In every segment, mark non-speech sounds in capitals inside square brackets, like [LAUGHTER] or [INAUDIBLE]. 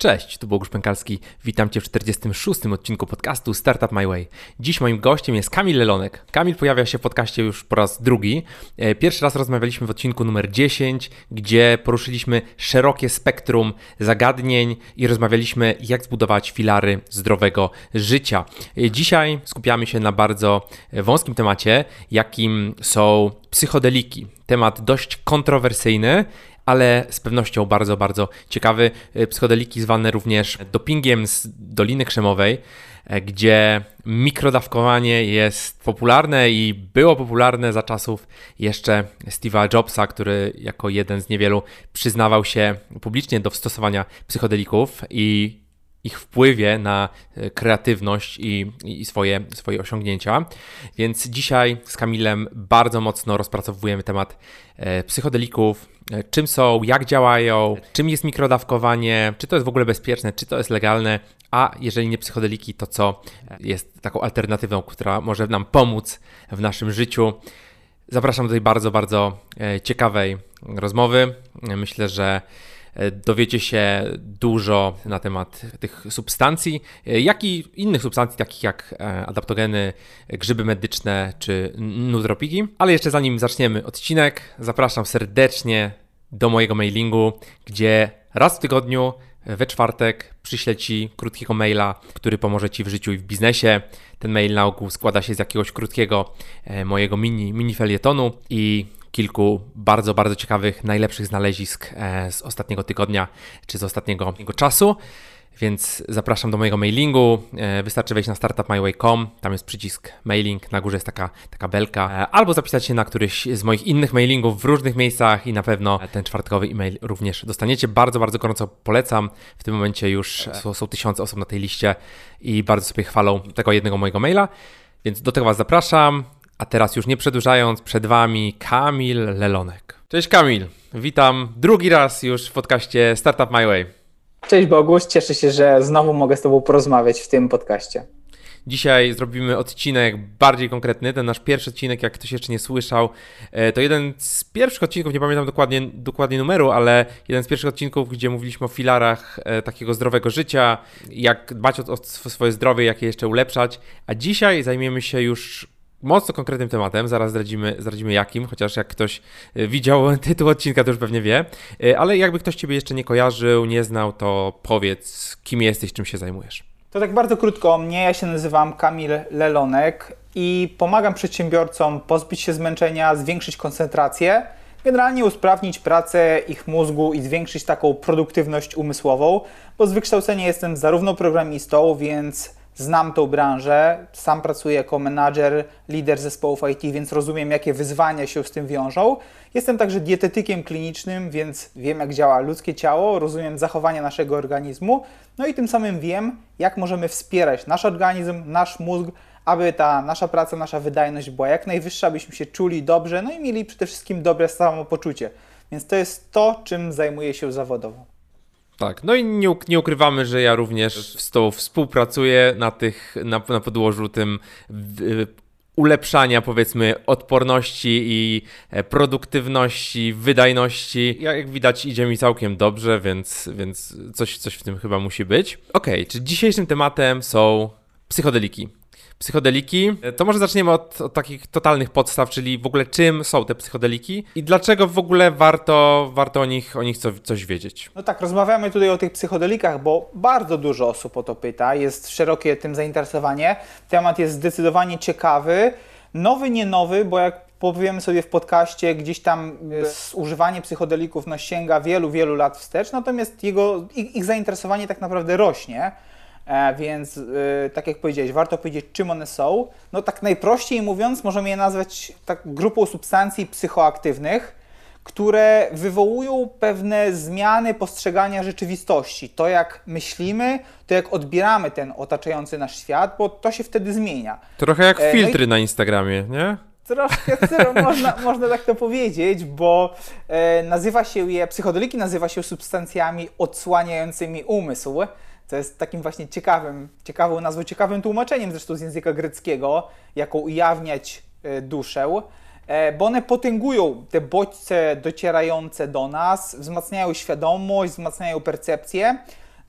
Cześć, tu Bogusz Pękalski. Witam Cię w 46. odcinku podcastu Startup My Way. Dziś moim gościem jest Kamil Lelonek. Kamil pojawia się w podcaście już po raz drugi. E, pierwszy raz rozmawialiśmy w odcinku numer 10, gdzie poruszyliśmy szerokie spektrum zagadnień i rozmawialiśmy, jak zbudować filary zdrowego życia. E, dzisiaj skupiamy się na bardzo wąskim temacie, jakim są psychodeliki. Temat dość kontrowersyjny, ale z pewnością bardzo, bardzo ciekawy. Y, psychodeliki zwane również dopingiem z Doliny Krzemowej, e, gdzie mikrodawkowanie jest popularne i było popularne za czasów jeszcze Steve'a Jobsa, który jako jeden z niewielu przyznawał się publicznie do stosowania psychodelików i ich wpływie na e, kreatywność i, i swoje, swoje osiągnięcia. Więc dzisiaj z Kamilem bardzo mocno rozpracowujemy temat e, psychodelików, e, czym są, jak działają, czym jest mikrodawkowanie, czy to jest w ogóle bezpieczne, czy to jest legalne, a jeżeli nie psychodeliki, to co jest taką alternatywą, która może nam pomóc w naszym życiu. Zapraszam do tej bardzo, bardzo ciekawej rozmowy. Myślę, że dowiecie się dużo na temat tych substancji, e, jak i innych substancji, takich jak e, adaptogeny, grzyby medyczne czy nutropiki. Ale jeszcze zanim zaczniemy odcinek, zapraszam serdecznie do mojego mailingu, gdzie raz w tygodniu we czwartek przyślę Ci krótkiego maila, który pomoże Ci w życiu i w biznesie. Ten mail na ogół składa się z jakiegoś krótkiego mojego mini, mini felietonu i kilku bardzo, bardzo ciekawych, najlepszych znalezisk e, z ostatniego tygodnia czy z ostatniego czasu. Więc zapraszam do mojego mailingu. E, wystarczy wejść na startupmyway.com, tam jest przycisk mailing, na górze jest taka, taka belka, e, albo zapisać się na któryś z moich innych mailingów w różnych miejscach i na pewno ten czwartkowy e-mail również dostaniecie. Bardzo, bardzo gorąco polecam. W tym momencie już są, są tysiące osób na tej liście i bardzo sobie chwalą tego jednego mojego maila. Więc do tego Was zapraszam. A teraz już nie przedłużając, przed Wami Kamil Lelonek. Cześć Kamil, witam drugi raz już w podcaście Startup My Way. Cześć Boguś, cieszę się, że znowu mogę z Tobą porozmawiać w tym podcaście. Dzisiaj zrobimy odcinek bardziej konkretny. Ten nasz pierwszy odcinek, jak ktoś jeszcze nie słyszał, e, to jeden z pierwszych odcinków, nie pamiętam dokładnie, dokładnie numeru, ale jeden z pierwszych odcinków, gdzie mówiliśmy o filarach e, takiego zdrowego życia, jak dbać o, o swoje zdrowie, jak je jeszcze ulepszać. A dzisiaj zajmiemy się już mocno konkretnym tematem, zaraz zdradzimy, zdradzimy jakim, chociaż jak ktoś e, widział [LAUGHS] tytuł odcinka, to już pewnie wie, e, ale jakby ktoś Ciebie jeszcze nie kojarzył, nie znał, to powiedz, kim jesteś, czym się zajmujesz. To tak bardzo krótko o mnie. Ja się nazywam Kamil Lelonek i pomagam przedsiębiorcom pozbyć się zmęczenia, zwiększyć koncentrację, generalnie usprawnić pracę ich mózgu i zwiększyć taką produktywność umysłową, bo z wykształcenia jestem zarówno programistą, więc znam tą branżę, sam pracuję jako menadżer, lider zespołów IT, więc rozumiem, jakie wyzwania się z tym wiążą. Jestem także dietetykiem klinicznym, więc wiem, jak działa ludzkie ciało, rozumiem zachowania naszego organizmu, no i tym samym wiem, jak możemy wspierać nasz organizm, nasz mózg, aby ta nasza praca, nasza wydajność była jak najwyższa, abyśmy się czuli dobrze, no i mieli przede wszystkim dobre samopoczucie. Więc to jest to, czym zajmuję się zawodowo. Tak, no i nie, nie, ukrywamy, że ja również z tą współpracuję na tych, na, na podłożu tym ulepszania powiedzmy odporności i e, produktywności, wydajności. Jak widać idzie mi całkiem dobrze, więc, więc coś, coś w tym chyba musi być. Ok, czy dzisiejszym tematem są psychodeliki psychodeliki, to może zaczniemy od, od, takich totalnych podstaw, czyli w ogóle czym są te psychodeliki i dlaczego w ogóle warto, warto o nich, o nich co, coś wiedzieć. No tak, rozmawiamy tutaj o tych psychodelikach, bo bardzo dużo osób o to pyta, jest szerokie tym zainteresowanie. Temat jest zdecydowanie ciekawy, nowy, nie nowy, bo jak powiemy sobie w podcaście, gdzieś tam e, używanie psychodelików no, sięga wielu, wielu lat wstecz, natomiast jego, ich, ich zainteresowanie tak naprawdę rośnie. E, więc e, tak jak powiedziałeś, warto powiedzieć, czym one są. No tak najprościej mówiąc, możemy je nazwać tak grupą substancji psychoaktywnych, które wywołują pewne zmiany postrzegania rzeczywistości. To jak myślimy, to jak odbieramy ten otaczający nasz świat, bo to się wtedy zmienia. Trochę jak e, filtry no i... na Instagramie, nie? Troszkę [LAUGHS] można, można tak to powiedzieć, bo e, nazywa się je, psychodeliki nazywa się substancjami odsłaniającymi umysł co jest takim właśnie ciekawym, ciekawą nazwą, ciekawym tłumaczeniem zresztą z języka greckiego, jaką ujawniać e, duszę, e, bo one potęgują te bodźce docierające do nas, wzmacniają świadomość, wzmacniają percepcję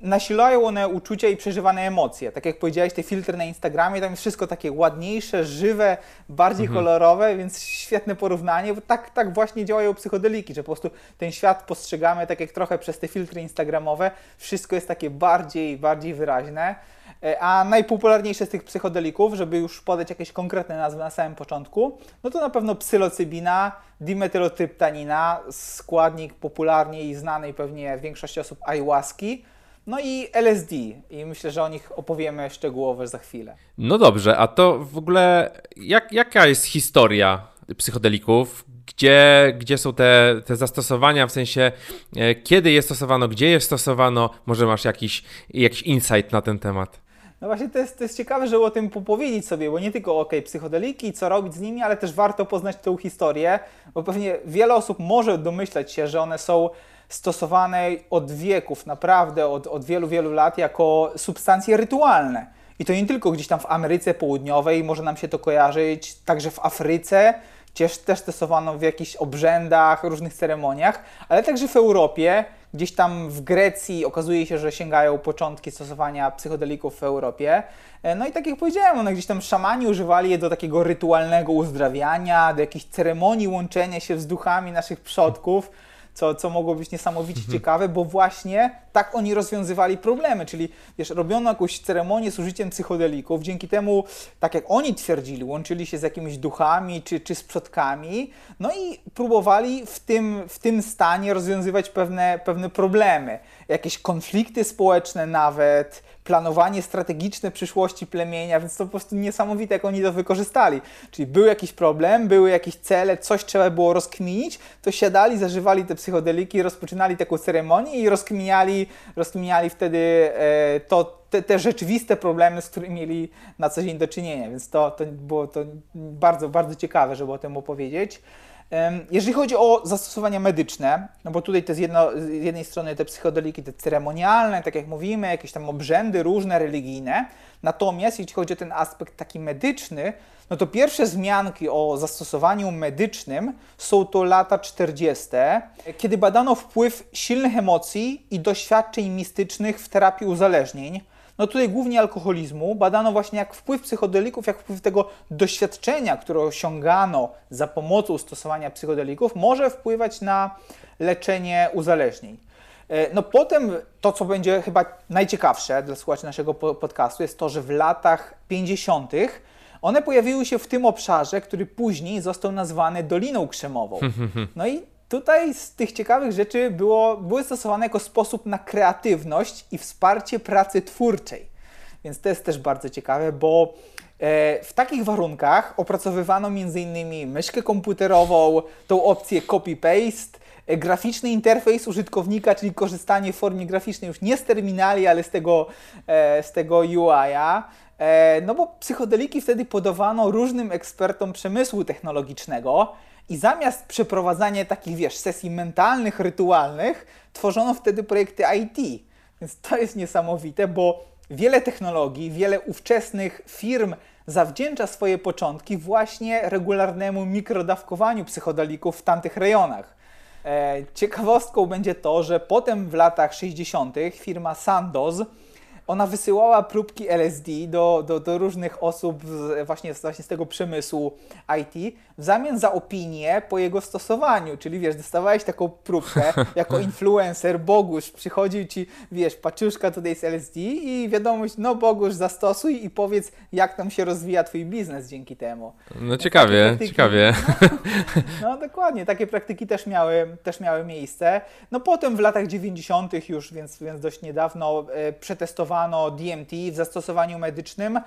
nasilają one uczucia i przeżywane emocje. Tak jak powiedziałeś, te filtry na Instagramie, tam jest wszystko takie ładniejsze, żywe, bardziej mhm. kolorowe, więc świetne porównanie, bo tak, tak właśnie działają psychodeliki, że po prostu ten świat postrzegamy tak jak trochę przez te filtry instagramowe, wszystko jest takie bardziej, bardziej wyraźne. E, a najpopularniejsze z tych psychodelików, żeby już podać jakieś konkretne nazwy na samym początku, no to na pewno psylocybina, dimetylotryptanina, składnik popularnie i znanej pewnie większości osób ayahuaski, no i LSD i myślę, że o nich opowiemy szczegółowo za chwilę. No dobrze, a to w ogóle jak, jaka jest historia psychodelików? Gdzie, gdzie są te, te zastosowania, w sensie e, kiedy je stosowano, gdzie je stosowano? Może masz jakiś, jakiś insight na ten temat? No właśnie to jest, to jest ciekawe, żeby o tym powiedzieć sobie, bo nie tylko ok, psychodeliki, co robić z nimi, ale też warto poznać tę historię, bo pewnie wiele osób może domyślać się, że one są stosowane od wieków, naprawdę od, od wielu, wielu lat jako substancje rytualne. I to nie tylko gdzieś tam w Ameryce Południowej, może nam się to kojarzyć, także w Afryce, gdzieś też stosowano w jakichś obrzędach, różnych ceremoniach, ale także w Europie, gdzieś tam w Grecji okazuje się, że sięgają początki stosowania psychodelików w Europie. E, no i tak jak powiedziałem, one gdzieś tam szamani używali je do takiego rytualnego uzdrawiania, do jakichś ceremonii łączenia się z duchami naszych przodków co, co mogło być niesamowicie mhm. ciekawe, bo właśnie tak oni rozwiązywali problemy, czyli wiesz, robiono jakąś ceremonię z użyciem psychodelików, dzięki temu, tak jak oni twierdzili, łączyli się z jakimiś duchami czy, czy z przodkami, no i próbowali w tym, w tym stanie rozwiązywać pewne, pewne problemy, jakieś konflikty społeczne nawet, planowanie strategiczne przyszłości plemienia, więc to po prostu niesamowite, jak oni to wykorzystali. Czyli był jakiś problem, były jakieś cele, coś trzeba było rozkminić, to siadali, zażywali te psychodeliki, rozpoczynali taką ceremonię i rozkminiali, rozkminiali wtedy e, to, te, te, rzeczywiste problemy, z którymi mieli na co dzień do czynienia, więc to, to było to bardzo, bardzo ciekawe, żeby o tym opowiedzieć. Jeżeli chodzi o zastosowania medyczne, no bo tutaj to z, jedno, z jednej strony te psychodeliki, te ceremonialne, tak jak mówimy, jakieś tam obrzędy różne, religijne, natomiast jeśli chodzi o ten aspekt taki medyczny, no to pierwsze wzmianki o zastosowaniu medycznym są to lata 40., kiedy badano wpływ silnych emocji i doświadczeń mistycznych w terapii uzależnień, no tutaj głównie alkoholizmu, badano właśnie jak wpływ psychodelików, jak wpływ tego doświadczenia, które osiągano za pomocą stosowania psychodelików, może wpływać na leczenie uzależnień. E, no potem to, co będzie chyba najciekawsze dla słuchaczy naszego podcastu, jest to, że w latach 50. one pojawiły się w tym obszarze, który później został nazwany Doliną Krzemową. [LAUGHS] No i Tutaj z tych ciekawych rzeczy było, były stosowane jako sposób na kreatywność i wsparcie pracy twórczej. Więc to jest też bardzo ciekawe, bo e, w takich warunkach opracowywano m.in. myszkę komputerową, tą opcję copy-paste, e, graficzny interfejs użytkownika, czyli korzystanie w formie graficznej już nie z terminali, ale z tego, e, z tego UI-a. No bo psychodeliki wtedy podawano różnym ekspertom przemysłu technologicznego, i zamiast przeprowadzania takich, wiesz, sesji mentalnych, rytualnych, tworzono wtedy projekty IT. Więc to jest niesamowite, bo wiele technologii, wiele ówczesnych firm zawdzięcza swoje początki właśnie regularnemu mikrodawkowaniu psychodelików w tamtych rejonach. E, ciekawostką będzie to, że potem w latach 60. firma Sandoz ona wysyłała próbki LSD do, do, do różnych osób z, właśnie, właśnie z tego przemysłu IT w zamian za opinię po jego stosowaniu. Czyli wiesz, dostawałeś taką próbkę [LAUGHS] jako influencer, Bogusz, przychodził ci, wiesz, paczuszka tutaj z LSD i wiadomość, no Bogusz, zastosuj i powiedz, jak tam się rozwija twój biznes dzięki temu. No ciekawie, praktyki, ciekawie. No, no, dokładnie, takie praktyki też miały, też miały miejsce. No potem w latach 90. już, więc, więc dość niedawno e, przetestowano DMT w zastosowaniu medycznym.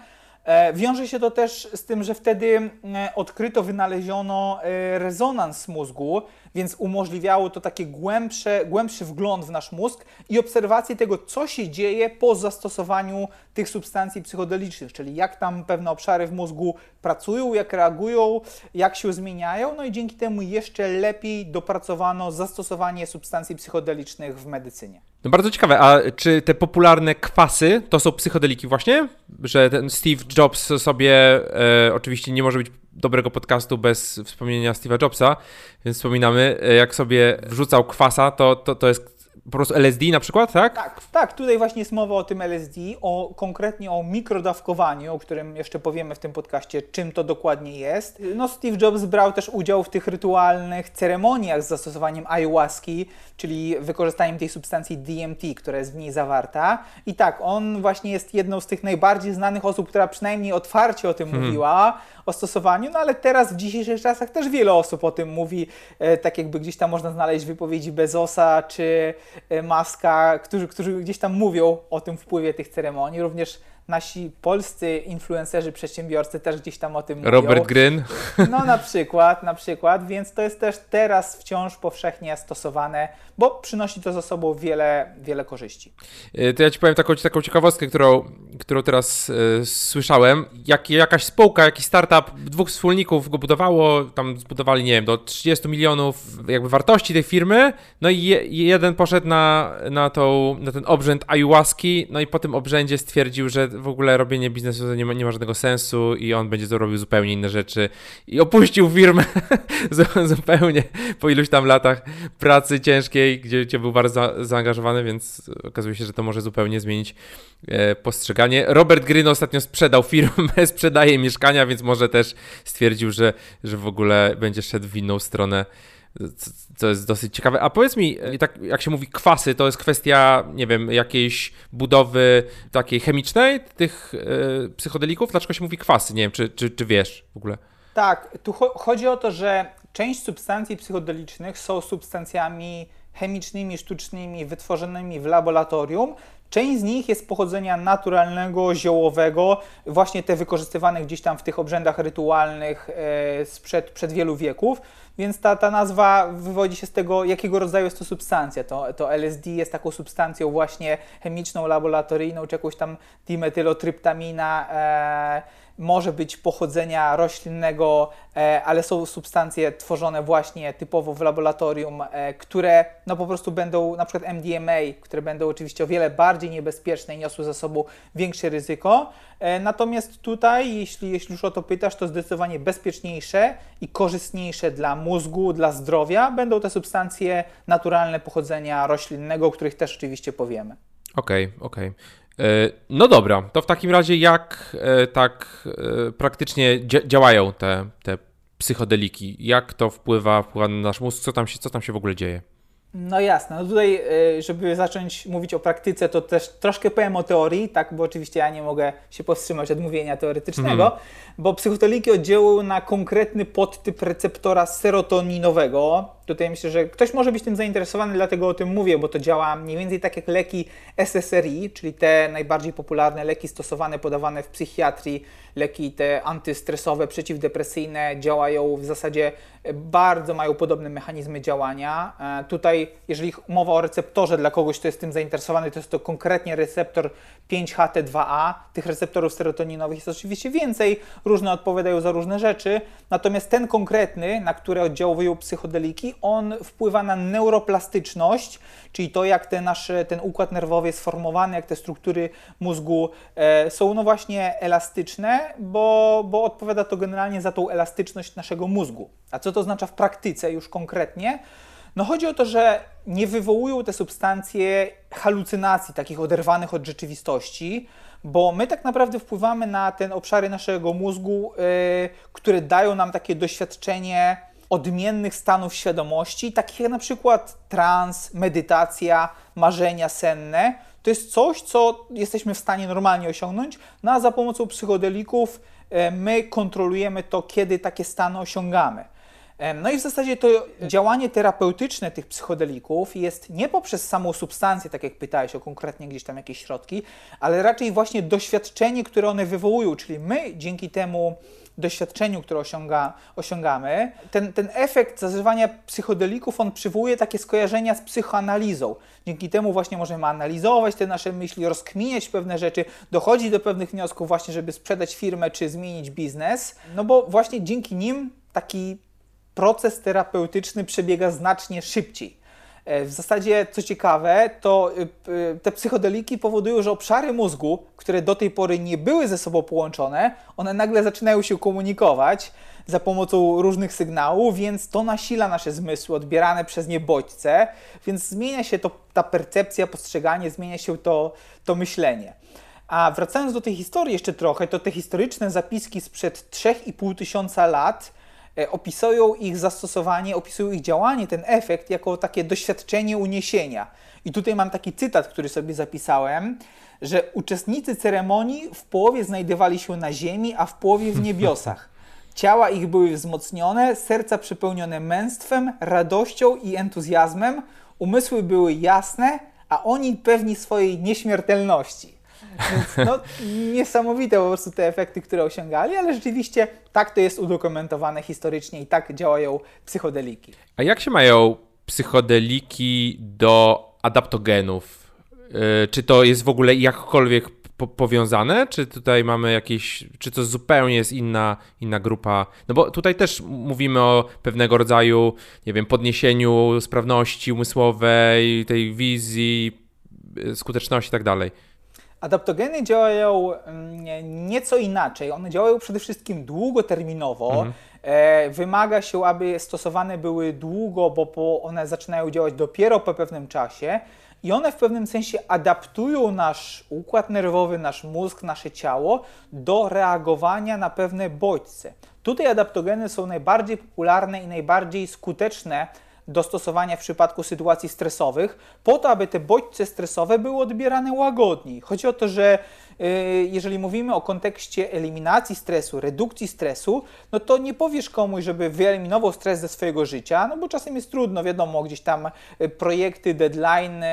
E, wiąże się to też z tym, że wtedy e, odkryto, wynaleziono e, rezonans mózgu, więc umożliwiało to takie głębsze, głębszy wgląd w nasz mózg i obserwację tego, co się dzieje po zastosowaniu tych substancji psychodelicznych, czyli jak tam pewne obszary w mózgu pracują, jak reagują, jak się zmieniają, no i dzięki temu jeszcze lepiej dopracowano zastosowanie substancji psychodelicznych w medycynie. No bardzo ciekawe, a czy te popularne kwasy to są psychodeliki właśnie? Że ten Steve Jobs sobie, e, oczywiście nie może być dobrego podcastu bez wspomnienia Steve'a Jobsa, więc wspominamy, e, jak sobie wrzucał kwasa, to, to, to jest po prostu LSD na przykład, tak? Tak, tak. Tutaj właśnie jest mowa o tym LSD, o, konkretnie o mikrodawkowaniu, o którym jeszcze powiemy w tym podcaście, czym to dokładnie jest. No, Steve Jobs brał też udział w tych rytualnych ceremoniach z zastosowaniem ayahuaski, czyli wykorzystaniem tej substancji DMT, która jest w niej zawarta. I tak, on właśnie jest jedną z tych najbardziej znanych osób, która przynajmniej otwarcie o tym hmm. mówiła, o stosowaniu, no ale teraz w dzisiejszych czasach też wiele osób o tym mówi, e, tak jakby gdzieś tam można znaleźć wypowiedzi Bezosa czy e, Maska, którzy, którzy gdzieś tam mówią o tym wpływie tych ceremonii. Również nasi polscy influencerzy, przedsiębiorcy też gdzieś tam o tym mówią. Robert Gryn. No na przykład, na przykład, więc to jest też teraz wciąż powszechnie stosowane, bo przynosi to za sobą wiele, wiele korzyści. E, to ja Ci powiem taką, taką ciekawostkę, którą, którą teraz e, słyszałem. Jak, jakaś spółka, jakiś startup, dwóch wspólników go budowało, tam zbudowali, nie wiem, do 30 milionów jakby wartości tej firmy, no i je, jeden poszedł na, na, tą, na ten obrzęd ayahuaski, no i po tym obrzędzie stwierdził, że w ogóle robienie biznesu nie ma, nie ma żadnego sensu i on będzie robił zupełnie inne rzeczy i opuścił firmę [LAUGHS] zupełnie po iluś tam latach pracy ciężkiej, gdzie, gdzie był bardzo zaangażowany, więc okazuje się, że to może zupełnie zmienić e, postrzeganie. Robert Gryn ostatnio sprzedał firmę, [LAUGHS] sprzedaje mieszkania, więc może też stwierdził, że, że w ogóle będzie szedł w inną stronę co jest dosyć ciekawe. A powiedz mi, tak jak się mówi kwasy, to jest kwestia, nie wiem, jakiejś budowy takiej chemicznej tych yy, psychodelików? Dlaczego się mówi kwasy? Nie wiem, czy, czy, czy wiesz w ogóle? Tak, tu cho chodzi o to, że część substancji psychodelicznych są substancjami chemicznymi, sztucznymi, wytworzonymi w laboratorium. Część z nich jest pochodzenia naturalnego, ziołowego, właśnie te wykorzystywane gdzieś tam w tych obrzędach rytualnych e, sprzed przed wielu wieków. Więc ta, ta nazwa wywodzi się z tego, jakiego rodzaju jest to substancja. To, to LSD jest taką substancją właśnie chemiczną, laboratoryjną, czy jakąś tam dimethylotryptamina. E, może być pochodzenia roślinnego, e, ale są substancje tworzone właśnie typowo w laboratorium, e, które no po prostu będą, na przykład MDMA, które będą oczywiście o wiele bardziej niebezpieczne i niosły ze sobą większe ryzyko. E, natomiast tutaj, jeśli, jeśli już o to pytasz, to zdecydowanie bezpieczniejsze i korzystniejsze dla mózgu, dla zdrowia będą te substancje naturalne pochodzenia roślinnego, o których też oczywiście powiemy. Okej, okay, okej. Okay. E, no dobra, to w takim razie jak e, tak e, praktycznie działają te, te psychodeliki? Jak to wpływa, wpływa na nasz mózg? Co tam się, co tam się w ogóle dzieje? No jasne, no tutaj, żeby zacząć mówić o praktyce, to też troszkę powiem o teorii, tak, bo oczywiście ja nie mogę się powstrzymać od mówienia teoretycznego, mm. bo psychodeliki oddziałują na konkretny podtyp receptora serotoninowego, Tutaj myślę, że ktoś może być tym zainteresowany, dlatego o tym mówię, bo to działa mniej więcej tak jak leki SSRI, czyli te najbardziej popularne leki stosowane, podawane w psychiatrii, leki te antystresowe, przeciwdepresyjne działają w zasadzie bardzo mają podobne mechanizmy działania. E, jeżeli mowa o receptorze dla kogoś, kto jest tym zainteresowany, to jest to konkretnie receptor 5HT2A. Tych receptorów serotoninowych jest oczywiście więcej, różne odpowiadają za różne rzeczy, natomiast ten konkretny, na który oddziałują psychodeliki, on wpływa na neuroplastyczność, czyli to, jak te nasze, ten układ nerwowy jest sformowany, jak te struktury mózgu e, są no właśnie elastyczne, bo, bo odpowiada to generalnie za tą elastyczność naszego mózgu. A co to oznacza w praktyce już konkretnie? No chodzi o to, że nie wywołują te substancje halucynacji, takich oderwanych od rzeczywistości, bo my tak naprawdę wpływamy na ten obszary naszego mózgu, yy, które dają nam takie doświadczenie odmiennych stanów świadomości, takich jak na przykład trans, medytacja, marzenia senne. To jest coś, co jesteśmy w stanie normalnie osiągnąć, no a za pomocą psychodelików e, my kontrolujemy to, kiedy takie stany osiągamy. No i w zasadzie to działanie terapeutyczne tych psychodelików jest nie poprzez samą substancję, tak jak pytałeś o konkretnie gdzieś tam jakieś środki, ale raczej właśnie doświadczenie, które one wywołują, czyli my dzięki temu doświadczeniu, które osiąga, osiągamy, ten, ten efekt zażywania psychodelików, on przywołuje takie skojarzenia z psychoanalizą. Dzięki temu właśnie możemy analizować te nasze myśli, rozkminiać pewne rzeczy, dochodzić do pewnych wniosków właśnie, żeby sprzedać firmę czy zmienić biznes, no bo właśnie dzięki nim taki proces terapeutyczny przebiega znacznie szybciej. E, w zasadzie, co ciekawe, to e, te psychodeliki powodują, że obszary mózgu, które do tej pory nie były ze sobą połączone, one nagle zaczynają się komunikować za pomocą różnych sygnałów, więc to nasila nasze zmysły odbierane przez nie bodźce, więc zmienia się to, ta percepcja, postrzeganie, zmienia się to, to myślenie. A wracając do tej historii jeszcze trochę, to te historyczne zapiski sprzed 3,5 tysiąca lat e, opisują ich zastosowanie, opisują ich działanie, ten efekt jako takie doświadczenie uniesienia. I tutaj mam taki cytat, który sobie zapisałem, że uczestnicy ceremonii w połowie znajdowali się na ziemi, a w połowie w niebiosach. [LAUGHS] Ciała ich były wzmocnione, serca przepełnione męstwem, radością i entuzjazmem, umysły były jasne, a oni pewni swojej nieśmiertelności. Więc no, niesamowite po prostu te efekty, które osiągali, ale rzeczywiście tak to jest udokumentowane historycznie i tak działają psychodeliki. A jak się mają psychodeliki do adaptogenów? Yy, czy to jest w ogóle jakkolwiek po powiązane, czy tutaj mamy jakieś, czy to zupełnie jest inna, inna grupa? No bo tutaj też mówimy o pewnego rodzaju, nie wiem, podniesieniu sprawności umysłowej, tej wizji, skuteczności i tak dalej. Adaptogeny działają mm, nieco inaczej. One działają przede wszystkim długoterminowo. Mhm. E, wymaga się, aby stosowane były długo, bo one zaczynają działać dopiero po pewnym czasie i one w pewnym sensie adaptują nasz układ nerwowy, nasz mózg, nasze ciało do reagowania na pewne bodźce. Tutaj adaptogeny są najbardziej popularne i najbardziej skuteczne do stosowania w przypadku sytuacji stresowych, po to, aby te bodźce stresowe były odbierane łagodniej. Chodzi o to, że y, jeżeli mówimy o kontekście eliminacji stresu, redukcji stresu, no to nie powiesz komuś, żeby wyeliminował stres ze swojego życia, no bo czasem jest trudno, wiadomo, gdzieś tam y, projekty, deadline,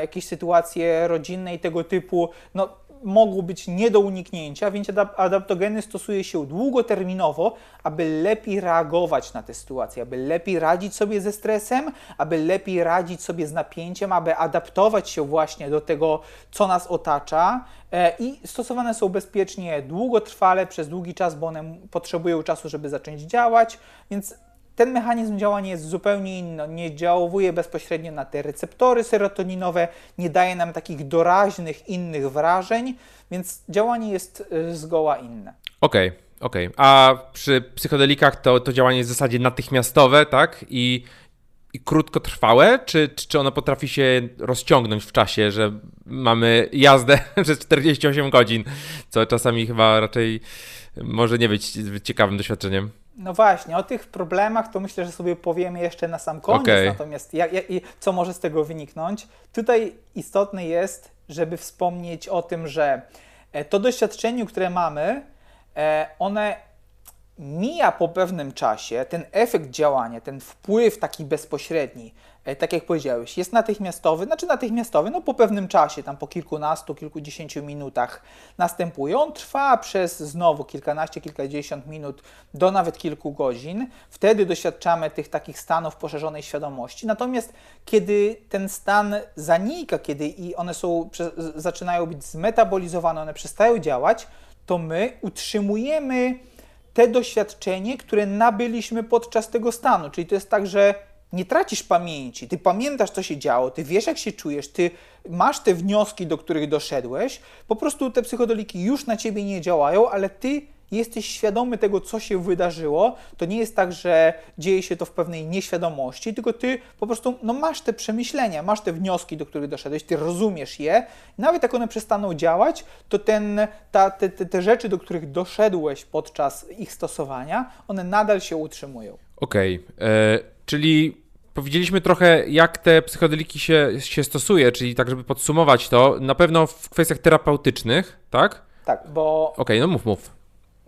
jakieś sytuacje rodzinne i tego typu, no mogą być nie do uniknięcia, więc adaptogeny stosuje się długoterminowo, aby lepiej reagować na te sytuacje, aby lepiej radzić sobie ze stresem, aby lepiej radzić sobie z napięciem, aby adaptować się właśnie do tego, co nas otacza. E, I stosowane są bezpiecznie długotrwale, przez długi czas, bo one potrzebują czasu, żeby zacząć działać, więc ten mechanizm działania jest zupełnie inny. Nie działuje bezpośrednio na te receptory serotoninowe, nie daje nam takich doraźnych, innych wrażeń, więc działanie jest y, zgoła inne. Okej, okay, okej. Okay. A przy psychodelikach to, to działanie jest w zasadzie natychmiastowe, tak? I, i krótkotrwałe? Czy, czy ono potrafi się rozciągnąć w czasie, że mamy jazdę [LAUGHS] przez 48 godzin, co czasami chyba raczej może nie być ciekawym doświadczeniem? No właśnie, o tych problemach to myślę, że sobie powiemy jeszcze na sam koniec. Okay. Natomiast jak, jak, co może z tego wyniknąć? Tutaj istotne jest, żeby wspomnieć o tym, że e, to doświadczenie, które mamy, e, one mija po pewnym czasie, ten efekt działania, ten wpływ taki bezpośredni, tak jak powiedziałeś, jest natychmiastowy, znaczy natychmiastowy, no po pewnym czasie, tam po kilkunastu, kilkudziesięciu minutach następuje. On trwa przez znowu kilkanaście, kilkadziesiąt minut do nawet kilku godzin. Wtedy doświadczamy tych takich stanów poszerzonej świadomości. Natomiast kiedy ten stan zanika, kiedy i one są, zaczynają być zmetabolizowane, one przestają działać, to my utrzymujemy te doświadczenie, które nabyliśmy podczas tego stanu. Czyli to jest tak, że nie tracisz pamięci, ty pamiętasz, co się działo, ty wiesz, jak się czujesz, ty masz te wnioski, do których doszedłeś, po prostu te psychodeliki już na ciebie nie działają, ale ty jesteś świadomy tego, co się wydarzyło. To nie jest tak, że dzieje się to w pewnej nieświadomości, tylko ty po prostu no, masz te przemyślenia, masz te wnioski, do których doszedłeś, ty rozumiesz je. Nawet jak one przestaną działać, to ten, ta, te, te, te rzeczy, do których doszedłeś podczas ich stosowania, one nadal się utrzymują. Okej, okay. E, czyli Powiedzieliśmy trochę, jak te psychodeliki się, się stosuje, czyli tak, żeby podsumować to, na pewno w kwestiach terapeutycznych, tak? Tak, bo. Okej, okay, no mów, mów.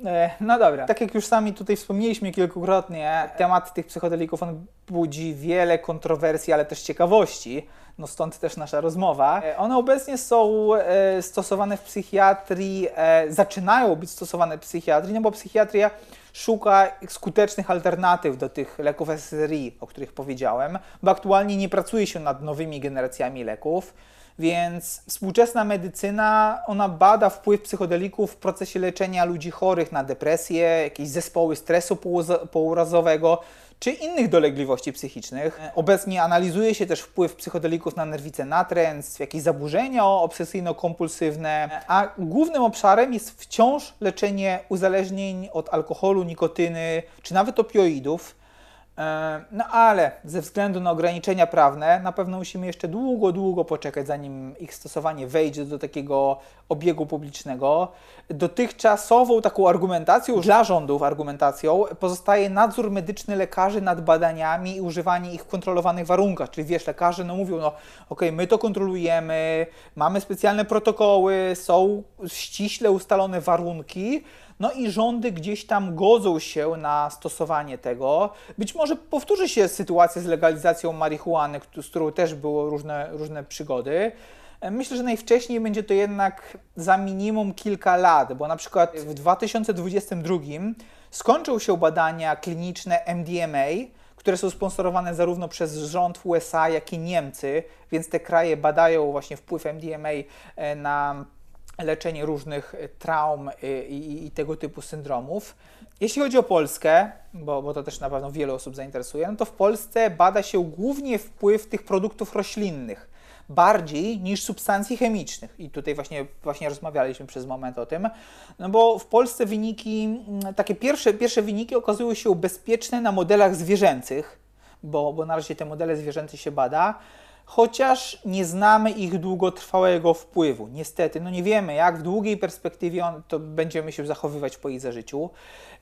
E, no dobra. Tak jak już sami tutaj wspomnieliśmy kilkukrotnie, temat tych psychodelików on budzi wiele kontrowersji, ale też ciekawości. No stąd też nasza rozmowa. E, one obecnie są e, stosowane w psychiatrii, zaczynają być stosowane w psychiatrii, no bo psychiatria szuka skutecznych alternatyw do tych leków SSRI, o których powiedziałem, bo aktualnie nie pracuje się nad nowymi generacjami leków. Więc współczesna medycyna, ona bada wpływ psychodelików w procesie leczenia ludzi chorych na depresję, jakieś zespoły stresu pourazowego, czy innych dolegliwości psychicznych. Obecnie analizuje się też wpływ psychodelików na nerwicę natręctw, jakieś zaburzenia obsesyjno-kompulsywne, a głównym obszarem jest wciąż leczenie uzależnień od alkoholu, nikotyny czy nawet opioidów. E, no ale ze względu na ograniczenia prawne na pewno musimy jeszcze długo, długo poczekać, zanim ich stosowanie wejdzie do takiego obiegu publicznego. Dotychczasową taką argumentacją dla rządów, argumentacją pozostaje nadzór medyczny lekarzy nad badaniami i używanie ich w kontrolowanych warunkach. Czyli wiesz, lekarze no mówią, no ok, my to kontrolujemy, mamy specjalne protokoły, są ściśle ustalone warunki, no i rządy gdzieś tam godzą się na stosowanie tego. Być może powtórzy się sytuacja z legalizacją marihuany, z którą też było różne, różne przygody. Myślę, że najwcześniej będzie to jednak za minimum kilka lat, bo na przykład w 2022 skończą się badania kliniczne MDMA, które są sponsorowane zarówno przez rząd USA, jak i Niemcy, więc te kraje badają właśnie wpływ MDMA e, na leczenie różnych e, traum e, i, i, tego typu syndromów. Jeśli chodzi o Polskę, bo, bo to też na pewno wiele osób zainteresuje, no to w Polsce bada się głównie wpływ tych produktów roślinnych bardziej niż substancji chemicznych. I tutaj właśnie, właśnie rozmawialiśmy przez moment o tym, no bo w Polsce wyniki, takie pierwsze, pierwsze wyniki okazują się bezpieczne na modelach zwierzęcych, bo, bo na razie te modele zwierzęce się bada chociaż nie znamy ich długotrwałego wpływu. Niestety, no nie wiemy, jak w długiej perspektywie on, to będziemy się zachowywać po ich zażyciu.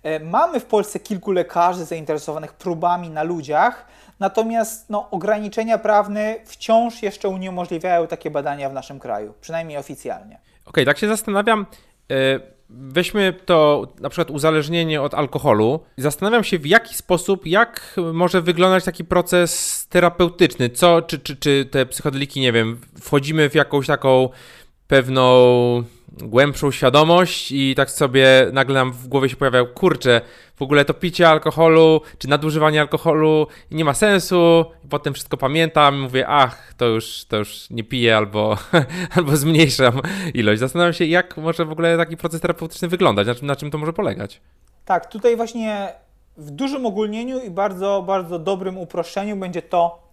E, mamy w Polsce kilku lekarzy zainteresowanych próbami na ludziach, natomiast no, ograniczenia prawne wciąż jeszcze uniemożliwiają takie badania w naszym kraju, przynajmniej oficjalnie. Okej, okay, tak się zastanawiam. Y Weźmy to na przykład uzależnienie od alkoholu. Zastanawiam się, w jaki sposób, jak może wyglądać taki proces terapeutyczny. Co, czy, czy, czy te psychodeliki, nie wiem, wchodzimy w jakąś taką pewną głębszą świadomość i tak sobie nagle nam w głowie się pojawia, kurczę, w ogóle to picie alkoholu, czy nadużywanie alkoholu nie ma sensu, I potem wszystko pamiętam, mówię, ach, to już, to już nie piję albo, [LAUGHS] albo zmniejszam ilość. Zastanawiam się, jak może w ogóle taki proces terapeutyczny wyglądać, na czym, na czym to może polegać. Tak, tutaj właśnie w dużym ogólnieniu i bardzo, bardzo dobrym uproszczeniu będzie to,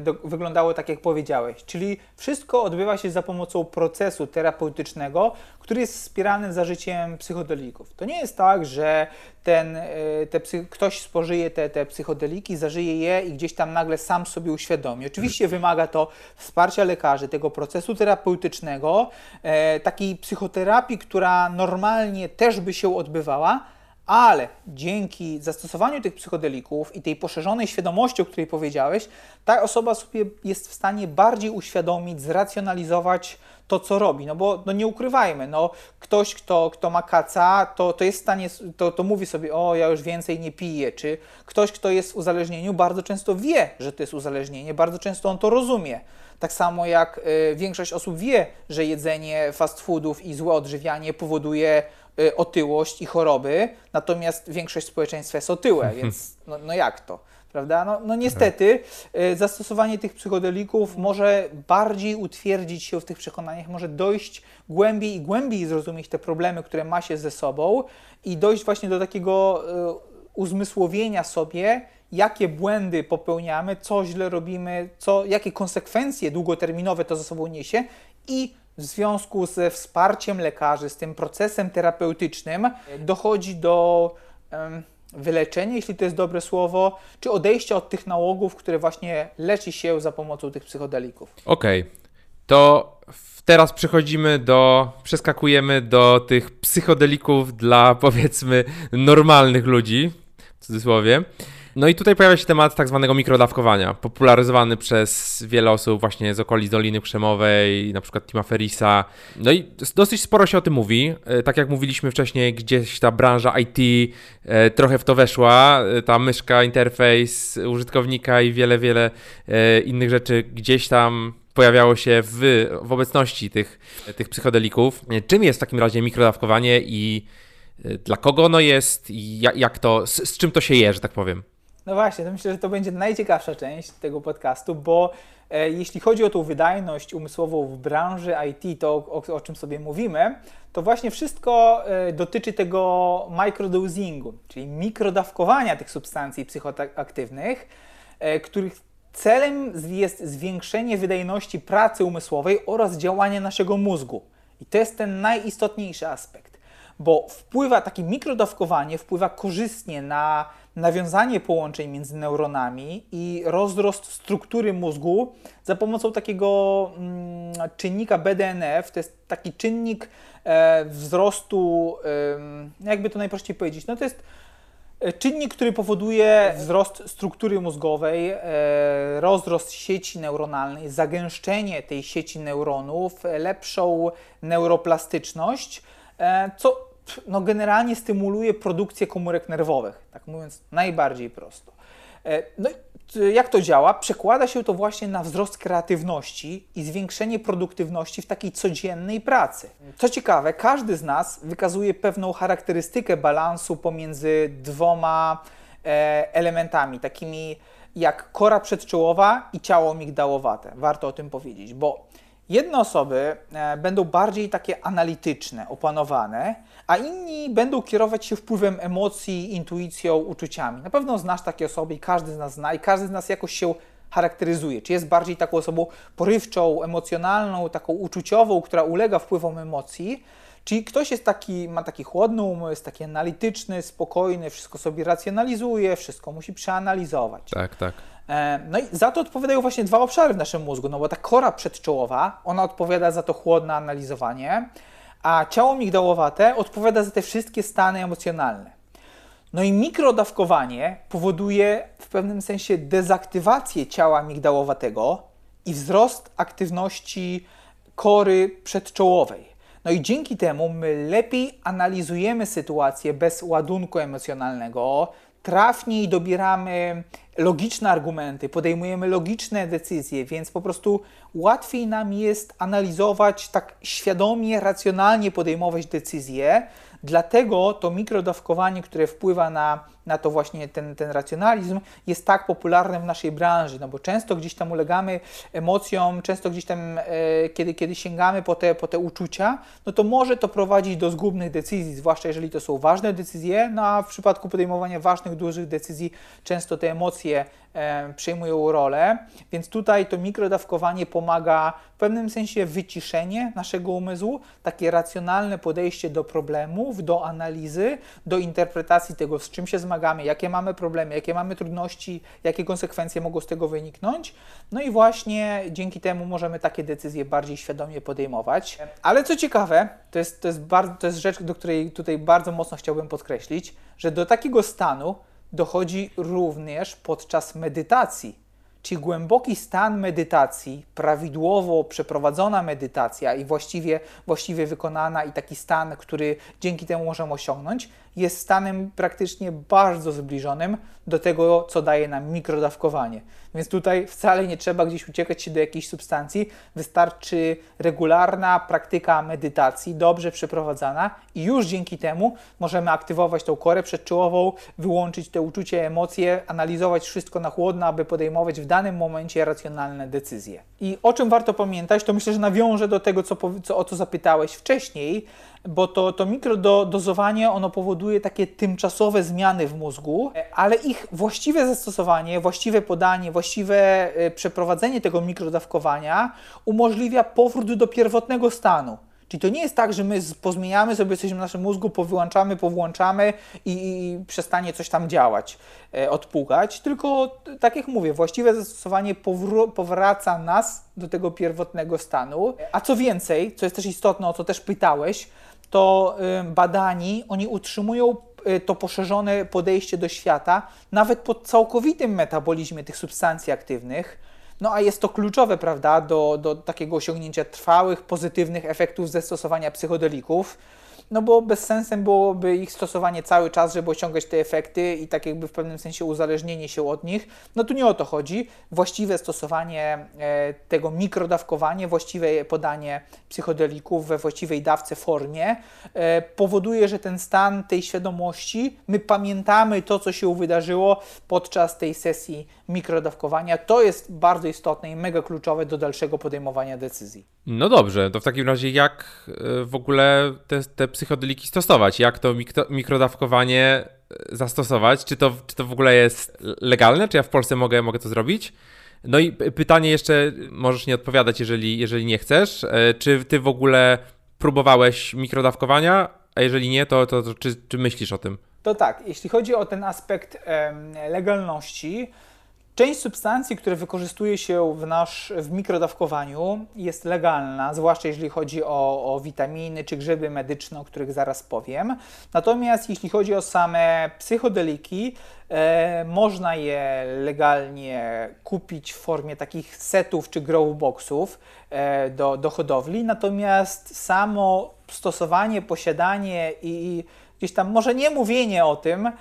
do, wyglądało tak, jak powiedziałeś. Czyli wszystko odbywa się za pomocą procesu terapeutycznego, który jest wspierany zażyciem psychodelików. To nie jest tak, że ten, e, te ktoś spożyje te, te psychodeliki, zażyje je i gdzieś tam nagle sam sobie uświadomi. Oczywiście wymaga to wsparcia lekarzy, tego procesu terapeutycznego, e, takiej psychoterapii, która normalnie też by się odbywała, ale dzięki zastosowaniu tych psychodelików i tej poszerzonej świadomości, o której powiedziałeś, ta osoba sobie jest w stanie bardziej uświadomić, zracjonalizować to, co robi. No bo no nie ukrywajmy, no, ktoś, kto, kto ma kaca, to, to jest w stanie, to, to mówi sobie, o, ja już więcej nie piję, czy ktoś, kto jest w uzależnieniu, bardzo często wie, że to jest uzależnienie, bardzo często on to rozumie. Tak samo jak y, większość osób wie, że jedzenie fast foodów i złe odżywianie powoduje otyłość i choroby, natomiast większość społeczeństwa jest otyłe, [LAUGHS] więc no, no jak to? Prawda? No, no niestety y, zastosowanie tych psychodelików może bardziej utwierdzić się w tych przekonaniach, może dojść głębiej i głębiej zrozumieć te problemy, które ma się ze sobą i dojść właśnie do takiego y, uzmysłowienia sobie, jakie błędy popełniamy, co źle robimy, co, jakie konsekwencje długoterminowe to ze sobą niesie i w związku ze wsparciem lekarzy, z tym procesem terapeutycznym, dochodzi do wyleczenia, jeśli to jest dobre słowo, czy odejścia od tych nałogów, które właśnie leczy się za pomocą tych psychodelików. Okej, okay. to teraz przechodzimy do, przeskakujemy do tych psychodelików dla [LAUGHS] powiedzmy normalnych ludzi, w cudzysłowie. No i tutaj pojawia się temat tak zwanego mikrodawkowania, popularyzowany przez wiele osób właśnie z okolic Doliny Krzemowej, na przykład Tima Ferisa. No i dosyć sporo się o tym mówi. E, tak jak mówiliśmy wcześniej, gdzieś ta branża IT e, trochę w to weszła, e, ta myszka, interfejs użytkownika i wiele, wiele innych rzeczy gdzieś tam pojawiało się w, w obecności tych, tych psychodelików. Czym jest w takim razie mikrodawkowanie i dla kogo ono jest i jak, to, z, z czym to się je, że tak powiem? No właśnie, to myślę, że to będzie najciekawsza część tego podcastu, bo e, jeśli chodzi o tą wydajność umysłową w branży IT, to o, o czym sobie mówimy, to właśnie wszystko e, dotyczy tego microdosingu, czyli mikrodawkowania tych substancji psychoaktywnych, e, których celem jest zwiększenie wydajności pracy umysłowej oraz działania naszego mózgu. I to jest ten najistotniejszy aspekt, bo wpływa takie mikrodawkowanie, wpływa korzystnie na nawiązanie połączeń między neuronami i rozrost struktury mózgu za pomocą takiego mm, czynnika BDNF. To jest taki czynnik e, wzrostu, e, jakby to najprościej powiedzieć, no to jest e, czynnik, który powoduje wzrost struktury mózgowej, e, rozrost sieci neuronalnej, zagęszczenie tej sieci neuronów, lepszą neuroplastyczność, e, co no generalnie stymuluje produkcję komórek nerwowych, tak mówiąc najbardziej prosto. E, no jak to działa? Przekłada się to właśnie na wzrost kreatywności i zwiększenie produktywności w takiej codziennej pracy. Co ciekawe, każdy z nas wykazuje pewną charakterystykę balansu pomiędzy dwoma e, elementami, takimi jak kora przedczołowa i ciało migdałowate. Warto o tym powiedzieć, bo Jedne osoby e, będą bardziej takie analityczne, opanowane, a inni będą kierować się wpływem emocji, intuicją, uczuciami. Na pewno znasz takie osoby i każdy z nas zna i każdy z nas jakoś się charakteryzuje. Czy jest bardziej taką osobą porywczą, emocjonalną, taką uczuciową, która ulega wpływom emocji, Czyli ktoś jest taki, ma taki chłodny umysł, jest taki analityczny, spokojny, wszystko sobie racjonalizuje, wszystko musi przeanalizować. Tak, tak. E, no i za to odpowiadają właśnie dwa obszary w naszym mózgu, no bo ta kora przedczołowa, ona odpowiada za to chłodne analizowanie, a ciało migdałowate odpowiada za te wszystkie stany emocjonalne. No i mikrodawkowanie powoduje w pewnym sensie dezaktywację ciała migdałowatego i wzrost aktywności kory przedczołowej. No i dzięki temu my lepiej analizujemy sytuację bez ładunku emocjonalnego, trafniej dobieramy logiczne argumenty, podejmujemy logiczne decyzje, więc po prostu łatwiej nam jest analizować tak świadomie, racjonalnie podejmować decyzje. Dlatego to mikrodawkowanie, które wpływa na, na to właśnie ten, ten racjonalizm, jest tak popularne w naszej branży, no bo często gdzieś tam ulegamy emocjom, często gdzieś tam, e, kiedy, kiedy sięgamy po te, po te uczucia, no to może to prowadzić do zgubnych decyzji, zwłaszcza jeżeli to są ważne decyzje, no a w przypadku podejmowania ważnych, dużych decyzji często te emocje e, przejmują rolę, więc tutaj to mikrodawkowanie pomaga w pewnym sensie wyciszenie naszego umysłu, takie racjonalne podejście do problemów, do analizy, do interpretacji tego, z czym się zmagamy, jakie mamy problemy, jakie mamy trudności, jakie konsekwencje mogą z tego wyniknąć. No i właśnie dzięki temu możemy takie decyzje bardziej świadomie podejmować. Ale co ciekawe, to jest, to jest, bardzo, to jest rzecz, do której tutaj bardzo mocno chciałbym podkreślić, że do takiego stanu dochodzi również podczas medytacji. Czyli głęboki stan medytacji, prawidłowo przeprowadzona medytacja i właściwie, właściwie wykonana, i taki stan, który dzięki temu możemy osiągnąć, jest stanem praktycznie bardzo zbliżonym do tego, co daje nam mikrodawkowanie. Więc tutaj wcale nie trzeba gdzieś uciekać się do jakiejś substancji, wystarczy regularna praktyka medytacji, dobrze przeprowadzana i już dzięki temu możemy aktywować tą korę przedczołową, wyłączyć te uczucie, emocje, analizować wszystko na chłodno, aby podejmować w danym momencie racjonalne decyzje. I o czym warto pamiętać, to myślę, że nawiążę do tego, co, co o co zapytałeś wcześniej, bo to, to mikrodozowanie ono powoduje takie tymczasowe zmiany w mózgu, ale ich właściwe zastosowanie, właściwe podanie, właściwe e, przeprowadzenie tego mikrodawkowania umożliwia powrót do pierwotnego stanu. Czyli to nie jest tak, że my pozmieniamy sobie coś w naszym mózgu, powyłączamy, powłączamy i, i przestanie coś tam działać, e, odpukać, tylko tak jak mówię, właściwe zastosowanie powraca nas do tego pierwotnego stanu. A co więcej, co jest też istotne, o co też pytałeś, to badani, oni utrzymują y, to poszerzone podejście do świata nawet po całkowitym metabolizmie tych substancji aktywnych. No a jest to kluczowe, prawda, do, do takiego osiągnięcia trwałych, pozytywnych efektów zastosowania psychodelików. No bo bez sensem byłoby ich stosowanie cały czas, żeby osiągać te efekty i tak jakby w pewnym sensie uzależnienie się od nich. No tu nie o to chodzi. Właściwe stosowanie e, tego mikrodawkowanie, właściwe podanie psychodelików we właściwej dawce formie e, powoduje, że ten stan tej świadomości, my pamiętamy to, co się wydarzyło podczas tej sesji mikrodawkowania. To jest bardzo istotne i mega kluczowe do dalszego podejmowania decyzji. No dobrze, to w takim razie jak e, w ogóle te, te psychodeliki stosować? Jak to mikro, mikrodawkowanie e, zastosować? Czy to, czy to w ogóle jest legalne? Czy ja w Polsce mogę, mogę to zrobić? No i pytanie jeszcze, możesz nie odpowiadać, jeżeli, jeżeli nie chcesz. E, czy ty w ogóle próbowałeś mikrodawkowania? A jeżeli nie, to, to, to czy, czy myślisz o tym? To tak, jeśli chodzi o ten aspekt legalności, Część substancji, które wykorzystuje się w, nasz, w mikrodawkowaniu jest legalna, zwłaszcza jeżeli chodzi o, o witaminy czy grzyby medyczne, o których zaraz powiem. Natomiast jeśli chodzi o same psychodeliki, e, można je legalnie kupić w formie takich setów czy growboxów e, do, do hodowli, natomiast samo stosowanie, posiadanie i gdzieś tam może nie mówienie o tym,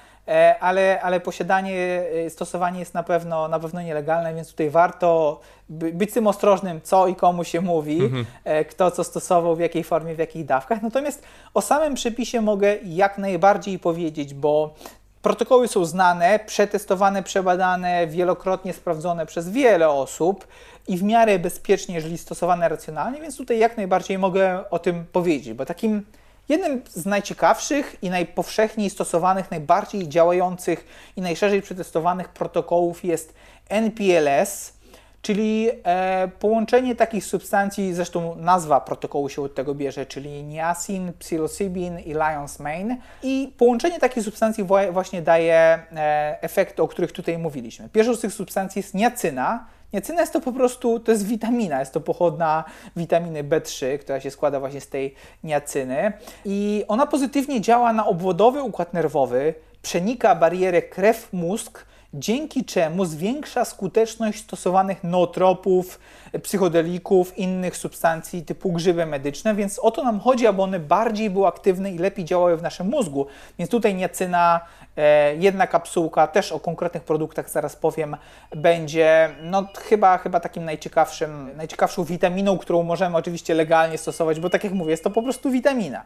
ale, ale posiadanie, e, stosowanie jest na pewno, na pewno nielegalne, więc tutaj warto być tym ostrożnym, co i komu się mówi, mhm. E, kto co stosował, w jakiej formie, w jakich dawkach. Natomiast o samym przepisie mogę jak najbardziej powiedzieć, bo protokoły są znane, przetestowane, przebadane, wielokrotnie sprawdzone przez wiele osób i w miarę bezpiecznie, jeżeli stosowane racjonalnie, więc tutaj jak najbardziej mogę o tym powiedzieć, bo takim Jednym z najciekawszych i najpowszechniej stosowanych, najbardziej działających i najszerzej przetestowanych protokołów jest NPLS, czyli e, połączenie takich substancji, zresztą nazwa protokołu się od tego bierze, czyli niacin, psilocybin i lion's mane. I połączenie takich substancji właśnie daje e, efekty, o których tutaj mówiliśmy. Pierwszą z tych substancji jest niacyna, Niacyna jest to po prostu, to jest witamina, jest to pochodna witaminy B3, która się składa właśnie z tej niacyny. I ona pozytywnie działa na obwodowy układ nerwowy, przenika barierę krew-mózg, dzięki czemu zwiększa skuteczność stosowanych nootropów, psychodelików, innych substancji typu grzyby medyczne, więc o to nam chodzi, aby one bardziej były aktywne i lepiej działały w naszym mózgu. Więc tutaj niacyna, e, jedna kapsułka, też o konkretnych produktach zaraz powiem, będzie no chyba, chyba takim najciekawszym, najciekawszą witaminą, którą możemy oczywiście legalnie stosować, bo tak jak mówię, jest to po prostu witamina.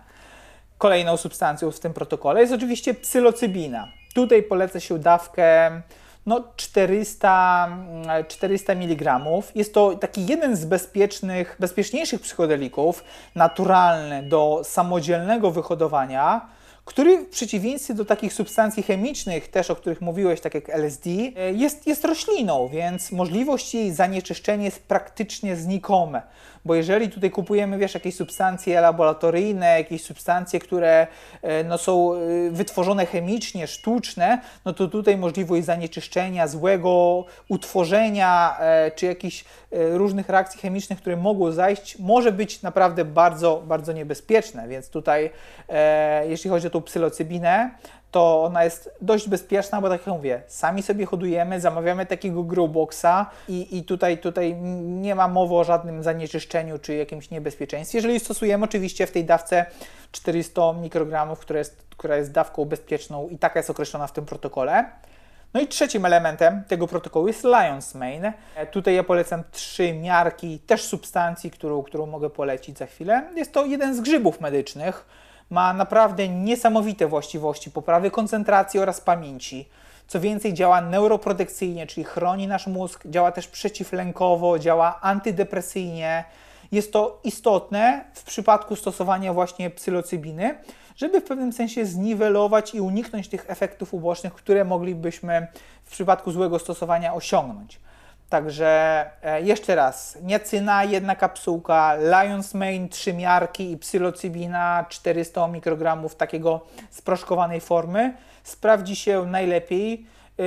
Kolejną substancją w tym protokole jest oczywiście psylocybina. Tutaj poleca się dawkę no 400, 400 mg. Jest to taki jeden z bezpiecznych, bezpieczniejszych psychodelików, naturalny do samodzielnego wyhodowania który w przeciwieństwie do takich substancji chemicznych, też o których mówiłeś, tak jak LSD, e, jest, jest rośliną, więc możliwość jej zanieczyszczenia jest praktycznie znikome. Bo jeżeli tutaj kupujemy, wiesz, jakieś substancje laboratoryjne, jakieś substancje, które e, no, są e, wytworzone chemicznie, sztuczne, no to tutaj możliwość zanieczyszczenia, złego utworzenia, czy jakichś różnych reakcji chemicznych, które mogą zajść, może być naprawdę bardzo, bardzo niebezpieczne. Więc tutaj, jeśli chodzi o tą psylocybinę, to ona jest dość bezpieczna, bo tak jak mówię, sami sobie hodujemy, zamawiamy takiego growboxa i, i tutaj, tutaj nie ma mowy o żadnym zanieczyszczeniu czy jakimś niebezpieczeństwie. Jeżeli stosujemy oczywiście w tej dawce 400 mikrogramów, która jest, która jest dawką bezpieczną i taka jest określona w tym protokole. No i trzecim elementem tego protokołu jest Lion's Mane. Tutaj ja polecam trzy miarki też substancji, którą, którą mogę polecić za chwilę. Jest to jeden z grzybów medycznych, ma naprawdę niesamowite właściwości poprawy koncentracji oraz pamięci. Co więcej, działa neuroprotekcyjnie, czyli chroni nasz mózg, działa też przeciwlękowo, działa antydepresyjnie. Jest to istotne w przypadku stosowania właśnie psylocybiny, żeby w pewnym sensie zniwelować i uniknąć tych efektów ubocznych, które moglibyśmy w przypadku złego stosowania osiągnąć. Także e, jeszcze raz, niacyna, jedna kapsułka, Lion's Mane, trzy miarki i psylocybina 400 mikrogramów takiego sproszkowanej formy sprawdzi się najlepiej. E,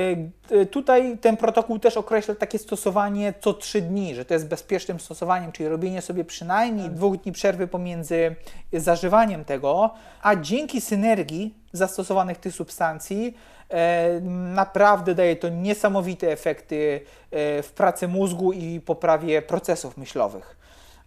e, tutaj ten protokół też określa takie stosowanie co 3 dni, że to jest bezpiecznym stosowaniem, czyli robienie sobie przynajmniej tak. dwóch dni przerwy pomiędzy zażywaniem tego, a dzięki synergii zastosowanych tych substancji naprawdę daje to niesamowite efekty e, w pracy mózgu i poprawie procesów myślowych.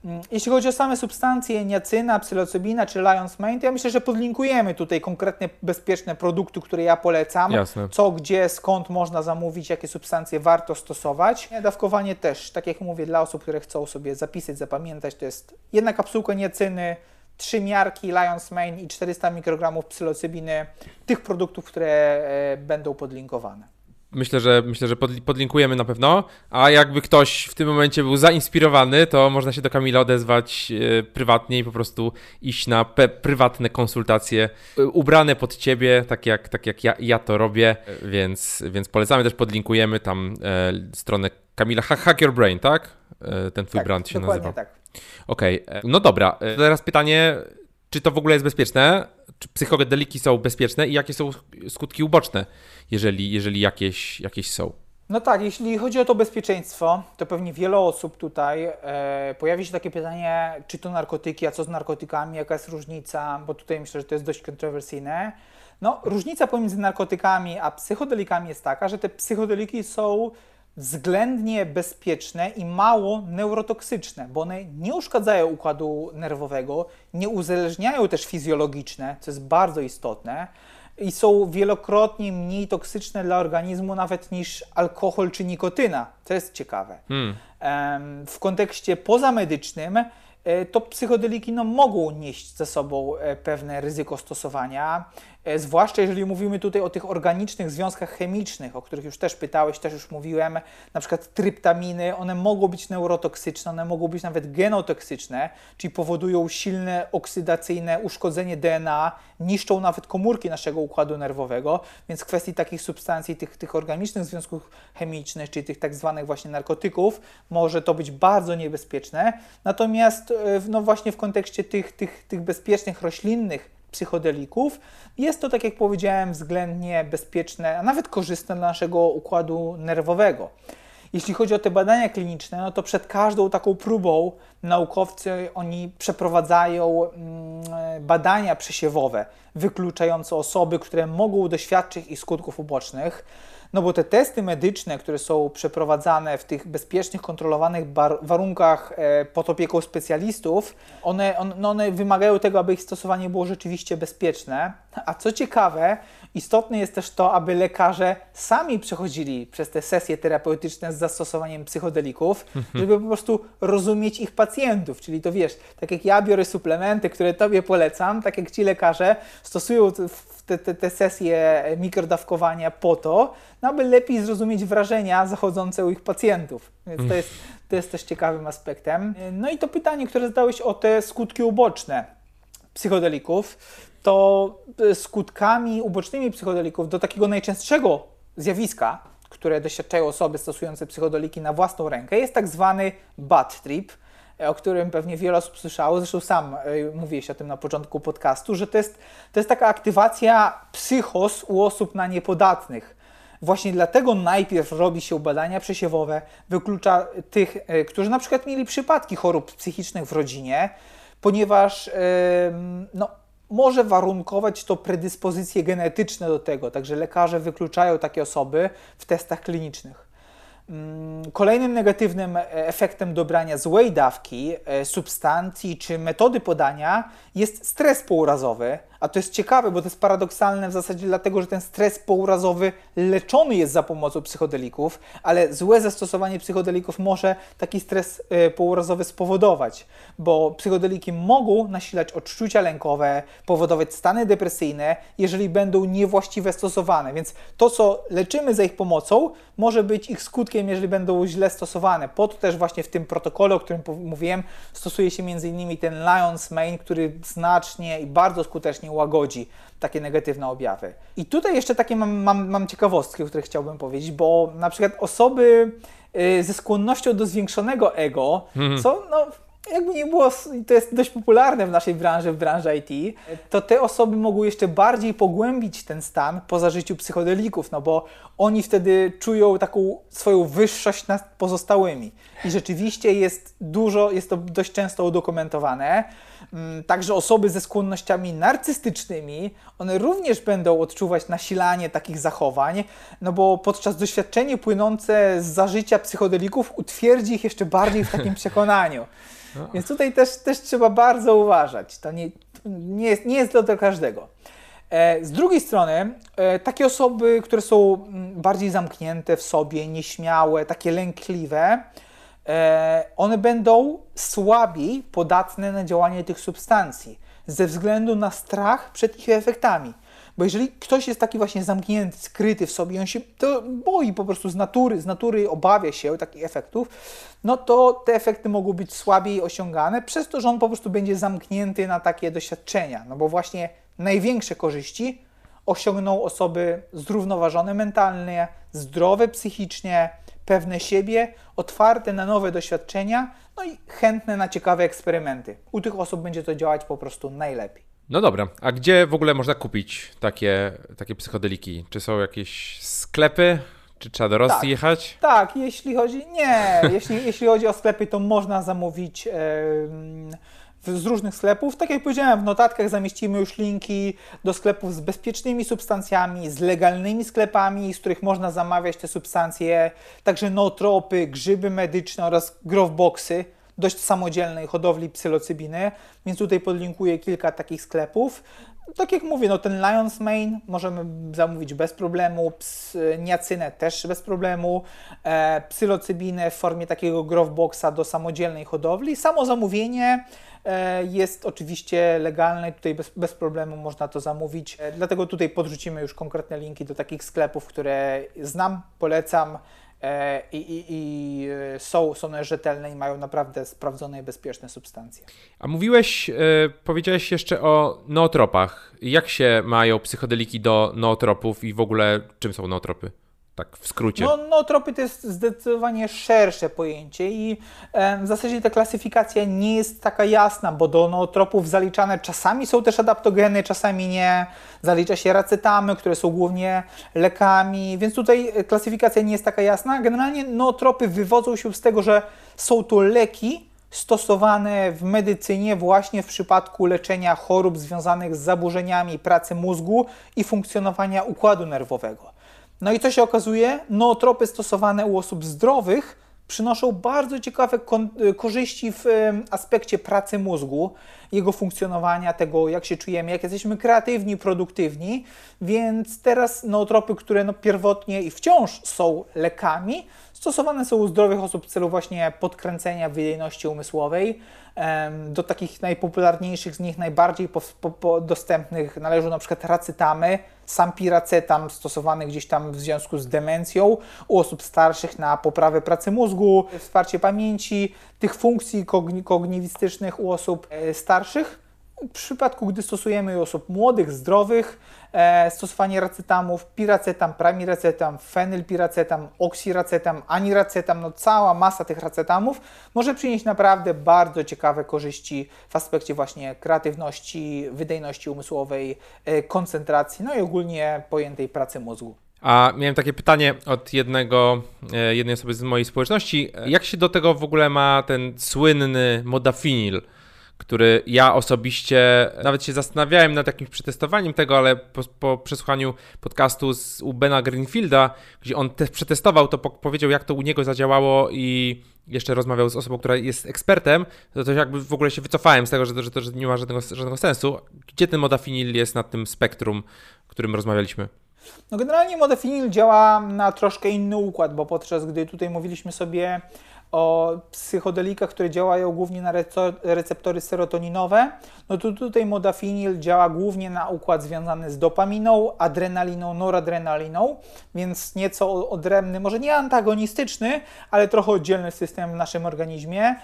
Mm, jeśli chodzi o same substancje, niacyna, psylocybina czy Lion's Mane, to ja myślę, że podlinkujemy tutaj konkretne bezpieczne produkty, które ja polecam. Jasne. Co, gdzie, skąd można zamówić, jakie substancje warto stosować. Dawkowanie też, tak jak mówię, dla osób, które chcą sobie zapisać, zapamiętać, to jest jedna kapsułka niacyny, trzy miarki Lion's Mane i 400 mikrogramów psylocybiny, tych produktów, które e, będą podlinkowane. Myślę, że myślę, że podlinkujemy na pewno. A jakby ktoś w tym momencie był zainspirowany, to można się do Kamila odezwać e, prywatnie i po prostu iść na prywatne konsultacje e, ubrane pod ciebie, tak jak, tak jak ja, ja to robię, więc, więc polecamy też podlinkujemy tam e, stronę Kamila Hack Your Brain, tak? E, ten twój tak, brand się nazywa. tak. Okej, okay. E, no dobra. E, teraz pytanie, czy to w ogóle jest bezpieczne? Czy psychodeliki są bezpieczne i jakie są skutki uboczne, jeżeli, jeżeli jakieś, jakieś są? No tak, jeśli chodzi o to bezpieczeństwo, to pewnie wiele osób tutaj e, pojawi się takie pytanie, czy to narkotyki, a co z narkotykami, jaka jest różnica, bo tutaj myślę, że to jest dość kontrowersyjne. No, różnica pomiędzy narkotykami a psychodelikami jest taka, że te psychodeliki są względnie bezpieczne i mało neurotoksyczne, bo one nie uszkadzają układu nerwowego, nie uzależniają też fizjologiczne, co jest bardzo istotne i są wielokrotnie mniej toksyczne dla organizmu nawet niż alkohol czy nikotyna. To jest ciekawe. Hmm. W kontekście pozamedycznym e, to psychodeliki no, mogą nieść ze sobą e, pewne ryzyko stosowania. E, zwłaszcza jeżeli mówimy tutaj o tych organicznych związkach chemicznych, o których już też pytałeś, też już mówiłem, na przykład tryptaminy, one mogą być neurotoksyczne, one mogą być nawet genotoksyczne, czyli powodują silne oksydacyjne uszkodzenie DNA, niszczą nawet komórki naszego układu nerwowego, więc w kwestii takich substancji, tych, tych organicznych związków chemicznych, czyli tych tak zwanych właśnie narkotyków, może to być bardzo niebezpieczne. Natomiast e, no właśnie w kontekście tych, tych, tych bezpiecznych roślinnych psychodelików. Jest to, tak jak powiedziałem, względnie bezpieczne, a nawet korzystne dla naszego układu nerwowego. Jeśli chodzi o te badania kliniczne, no to przed każdą taką próbą naukowcy oni przeprowadzają mm, badania przesiewowe, wykluczające osoby, które mogą doświadczyć ich skutków ubocznych. No bo te testy medyczne, które są przeprowadzane w tych bezpiecznych, kontrolowanych warunkach e, pod opieką specjalistów, one, on, no one wymagają tego, aby ich stosowanie było rzeczywiście bezpieczne. A co ciekawe, istotne jest też to, aby lekarze sami przechodzili przez te sesje terapeutyczne z zastosowaniem psychodelików, mhm. żeby po prostu rozumieć ich pacjentów. Czyli to wiesz, tak jak ja biorę suplementy, które Tobie polecam, tak jak ci lekarze stosują te, te, te sesje mikrodawkowania po to, no aby lepiej zrozumieć wrażenia zachodzące u ich pacjentów. Więc to jest, to jest też ciekawym aspektem. No i to pytanie, które zadałeś o te skutki uboczne psychodelików, to skutkami ubocznymi psychodelików do takiego najczęstszego zjawiska, które doświadczają osoby stosujące psychodeliki na własną rękę, jest tak zwany bad trip, o którym pewnie wiele osób słyszało, zresztą sam e, mówiłeś o tym na początku podcastu, że to jest, to jest taka aktywacja psychos u osób na niepodatnych. Właśnie dlatego najpierw robi się badania przesiewowe, wyklucza tych, e, którzy na przykład mieli przypadki chorób psychicznych w rodzinie, ponieważ no, może warunkować to predyspozycje genetyczne do tego, także lekarze wykluczają takie osoby w testach klinicznych. Mm, kolejnym negatywnym e, efektem dobrania złej dawki e, substancji czy metody podania jest stres pourazowy, a to jest ciekawe, bo to jest paradoksalne w zasadzie dlatego, że ten stres pourazowy leczony jest za pomocą psychodelików, ale złe zastosowanie psychodelików może taki stres e, pourazowy spowodować, bo psychodeliki mogą nasilać odczucia lękowe, powodować stany depresyjne, jeżeli będą niewłaściwe stosowane. Więc to, co leczymy za ich pomocą, może być ich skutkiem, jeżeli będą źle stosowane. Po to też właśnie w tym protokole, o którym mówiłem, stosuje się m.in. ten Lion's Mane, który znacznie i bardzo skutecznie łagodzi takie negatywne objawy. I tutaj jeszcze takie mam, mam, mam ciekawostki, o których chciałbym powiedzieć, bo na przykład osoby y, ze skłonnością do zwiększonego ego, mhm. co no, jakby nie było, to jest dość popularne w naszej branży, w branży IT, to te osoby mogą jeszcze bardziej pogłębić ten stan po zażyciu psychodelików, no bo oni wtedy czują taką swoją wyższość nad pozostałymi. I rzeczywiście jest dużo, jest to dość często udokumentowane. Mm, także osoby ze skłonnościami narcystycznymi, one również będą odczuwać nasilanie takich zachowań, no bo podczas doświadczenia płynące z zażycia psychodelików utwierdzi ich jeszcze bardziej w takim [LAUGHS] przekonaniu. No. Więc tutaj też, też trzeba bardzo uważać. To nie, nie, jest, nie jest dla każdego. E, z drugiej strony, e, takie osoby, które są mm, bardziej zamknięte w sobie, nieśmiałe, takie lękliwe, one będą słabiej podatne na działanie tych substancji ze względu na strach przed ich efektami. Bo jeżeli ktoś jest taki właśnie zamknięty, skryty w sobie, on się to boi po prostu z natury, z natury obawia się takich efektów, no to te efekty mogą być słabiej osiągane, przez to, że on po prostu będzie zamknięty na takie doświadczenia. No bo właśnie największe korzyści osiągną osoby zrównoważone mentalnie, zdrowe psychicznie, pewne siebie, otwarte na nowe doświadczenia, no i chętne na ciekawe eksperymenty. U tych osób będzie to działać po prostu najlepiej. No dobra, a gdzie w ogóle można kupić takie, takie psychodeliki? Czy są jakieś sklepy? Czy trzeba do Rosji tak, jechać? Tak, jeśli chodzi. Nie, jeśli, jeśli chodzi o sklepy, to można zamówić. Yy, z różnych sklepów. Tak jak powiedziałem, w notatkach zamieścimy już linki do sklepów z bezpiecznymi substancjami, z legalnymi sklepami, z których można zamawiać te substancje, także nootropy, grzyby medyczne oraz growboxy dość samodzielnej hodowli psylocybiny, więc tutaj podlinkuję kilka takich sklepów. Tak jak mówię, no ten Lions Mane możemy zamówić bez problemu, ps, niacynę też bez problemu, e, psylocybinę w formie takiego growboxa do samodzielnej hodowli. Samo zamówienie jest oczywiście legalne, tutaj bez, bez problemu można to zamówić, e, dlatego tutaj podrzucimy już konkretne linki do takich sklepów, które znam, polecam, E, i, i, i e, są, są rzetelne i mają naprawdę sprawdzone i bezpieczne substancje. A mówiłeś, e, powiedziałeś jeszcze o nootropach. Jak się mają psychodeliki do nootropów i w ogóle czym są nootropy? Tak w skrócie. No, no tropy to jest zdecydowanie szersze pojęcie i e, w zasadzie ta klasyfikacja nie jest taka jasna, bo do nootropów zaliczane czasami są też adaptogeny, czasami nie. Zalicza się racetamy, które są głównie lekami, więc tutaj klasyfikacja nie jest taka jasna. Generalnie nootropy wywodzą się z tego, że są to leki, stosowane w medycynie właśnie w przypadku leczenia chorób związanych z zaburzeniami pracy mózgu i funkcjonowania układu nerwowego. No i co się okazuje? Nootropy stosowane u osób zdrowych przynoszą bardzo ciekawe y, korzyści w aspekcie pracy mózgu, jego funkcjonowania, tego jak się czujemy, jak jesteśmy kreatywni, produktywni. Więc teraz nootropy, które no pierwotnie i wciąż są lekami, stosowane są u zdrowych osób w celu właśnie podkręcenia wydajności umysłowej. Do takich najpopularniejszych z nich, najbardziej po, po, po dostępnych należą na przykład racytamy, sam piracetam stosowany gdzieś tam w związku z demencją u osób starszych na poprawę pracy mózgu, wsparcie pamięci, tych funkcji kogni kognitywistycznych u osób e, starszych. W przypadku, gdy stosujemy u osób młodych, zdrowych, stosowanie racetamów, piracetam, pramiracetam, fenylpiracetam, oksiracetam, aniracetam, no cała masa tych racetamów może przynieść naprawdę bardzo ciekawe korzyści w aspekcie właśnie kreatywności, wydajności umysłowej, e, koncentracji, no i ogólnie pojętej pracy mózgu. A miałem takie pytanie od jednego, e, jednej osoby z mojej społeczności. Jak się do tego w ogóle ma ten słynny modafinil? Który ja osobiście nawet się zastanawiałem nad jakimś przetestowaniem tego, ale po, po przesłuchaniu podcastu z u Bena Greenfielda, gdzie on te, przetestował to, po, powiedział jak to u niego zadziałało i jeszcze rozmawiał z osobą, która jest ekspertem, to, to jakby w ogóle się wycofałem z tego, że, że, że nie ma żadnego, żadnego sensu. Gdzie ten modafinil jest na tym spektrum, którym rozmawialiśmy? No generalnie modafinil działa na troszkę inny układ, bo podczas gdy tutaj mówiliśmy sobie o psychodelikach, które działają głównie na receptory serotoninowe, no to tutaj modafinil działa głównie na układ związany z dopaminą, adrenaliną, noradrenaliną, więc nieco odrębny, może nie antagonistyczny, ale trochę oddzielny system w naszym organizmie.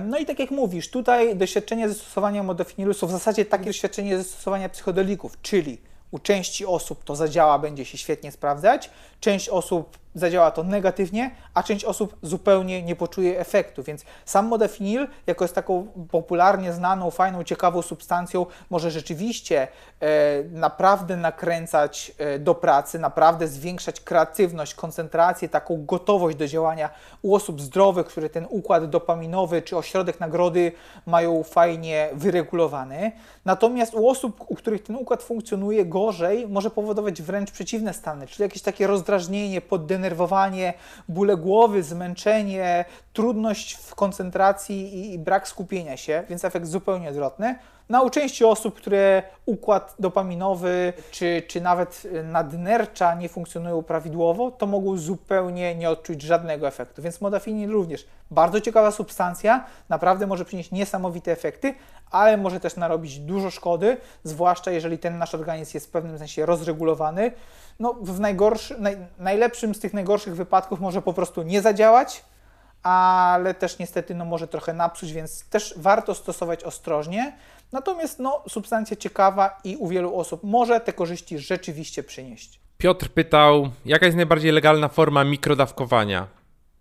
No i tak jak mówisz, tutaj doświadczenie zastosowania modafinilu są w zasadzie takie doświadczenie zastosowania psychodelików, czyli u części osób to zadziała, będzie się świetnie sprawdzać, część osób zadziała to negatywnie, a część osób zupełnie nie poczuje efektu. Więc sam modafinil, jako jest taką popularnie znaną, fajną, ciekawą substancją, może rzeczywiście e, naprawdę nakręcać e, do pracy, naprawdę zwiększać kreatywność, koncentrację, taką gotowość do działania u osób zdrowych, które ten układ dopaminowy czy ośrodek nagrody mają fajnie wyregulowany. Natomiast u osób, u których ten układ funkcjonuje gorzej, może powodować wręcz przeciwne stany, czyli jakieś takie rozdrażnienie, poddenerwowanie, zdenerwowanie, bóle głowy, zmęczenie, trudność w koncentracji i, i brak skupienia się, więc efekt zupełnie odwrotny. Na u części osób, które układ dopaminowy czy, czy nawet nadnercza nie funkcjonują prawidłowo, to mogą zupełnie nie odczuć żadnego efektu. Więc modafinin również bardzo ciekawa substancja, naprawdę może przynieść niesamowite efekty, ale może też narobić dużo szkody, zwłaszcza jeżeli ten nasz organizm jest w pewnym sensie rozregulowany. No, w najgorszy, naj, najlepszym z tych najgorszych wypadków może po prostu nie zadziałać, ale też niestety no, może trochę napsuć, więc też warto stosować ostrożnie. Natomiast no, substancja ciekawa i u wielu osób może te korzyści rzeczywiście przynieść. Piotr pytał, jaka jest najbardziej legalna forma mikrodawkowania?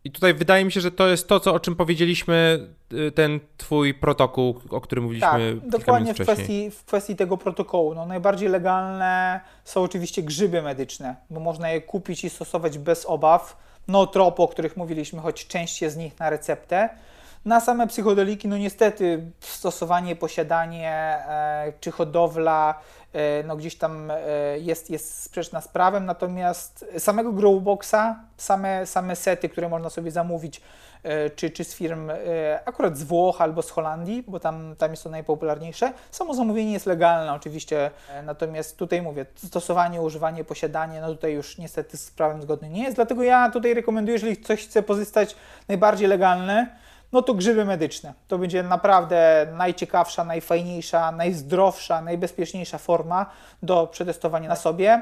I tutaj wydaje mi się, że to jest to, co, o czym powiedzieliśmy, y, ten twój protokół, o którym mówiliśmy tak, dokładnie w kwestii, w kwestii tego protokołu. No, najbardziej legalne są oczywiście grzyby medyczne, bo można je kupić i stosować bez obaw. No, trop, o których mówiliśmy, choć część jest z nich na receptę. Na same psychodeliki, no niestety stosowanie, posiadanie e, czy hodowla e, no gdzieś tam e, jest, jest sprzeczna z prawem, natomiast samego Growboxa, same, same sety, które można sobie zamówić, e, czy, czy z firm e, akurat z Włoch albo z Holandii, bo tam, tam jest to najpopularniejsze. Samo zamówienie jest legalne oczywiście, e, natomiast tutaj mówię, stosowanie, używanie, posiadanie, no tutaj już niestety z prawem zgodny nie jest, dlatego ja tutaj rekomenduję, jeżeli ktoś chce pozostać najbardziej legalny, no to grzyby medyczne. To będzie naprawdę najciekawsza, najfajniejsza, najzdrowsza, najbezpieczniejsza forma do przetestowania na sobie.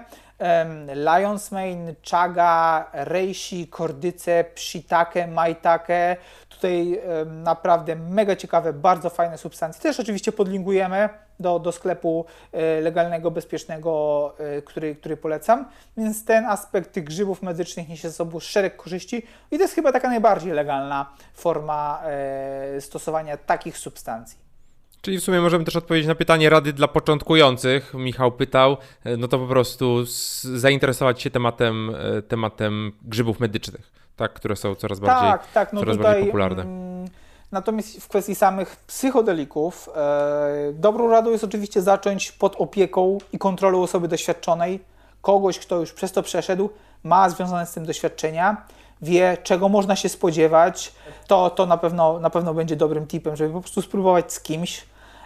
Lion's Mane, Chaga, Reishi, Kordyce, Pshitake, Maitake. Tutaj naprawdę mega ciekawe, bardzo fajne substancje. Też oczywiście podlinkujemy do, do sklepu e, legalnego, bezpiecznego, e, który, który polecam. Więc ten aspekt tych grzybów medycznych niesie ze sobą szereg korzyści i to jest chyba taka najbardziej legalna forma e, stosowania takich substancji. Czyli w sumie możemy też odpowiedzieć na pytanie rady dla początkujących. Michał pytał, no to po prostu zainteresować się tematem, tematem grzybów medycznych, tak, które są coraz bardziej, tak, tak, no coraz tutaj, bardziej popularne. Natomiast w kwestii samych psychodelików, e, dobrą radą jest oczywiście zacząć pod opieką i kontrolą osoby doświadczonej, kogoś, kto już przez to przeszedł, ma związane z tym doświadczenia, wie, czego można się spodziewać. To, to na, pewno, na pewno będzie dobrym tipem, żeby po prostu spróbować z kimś.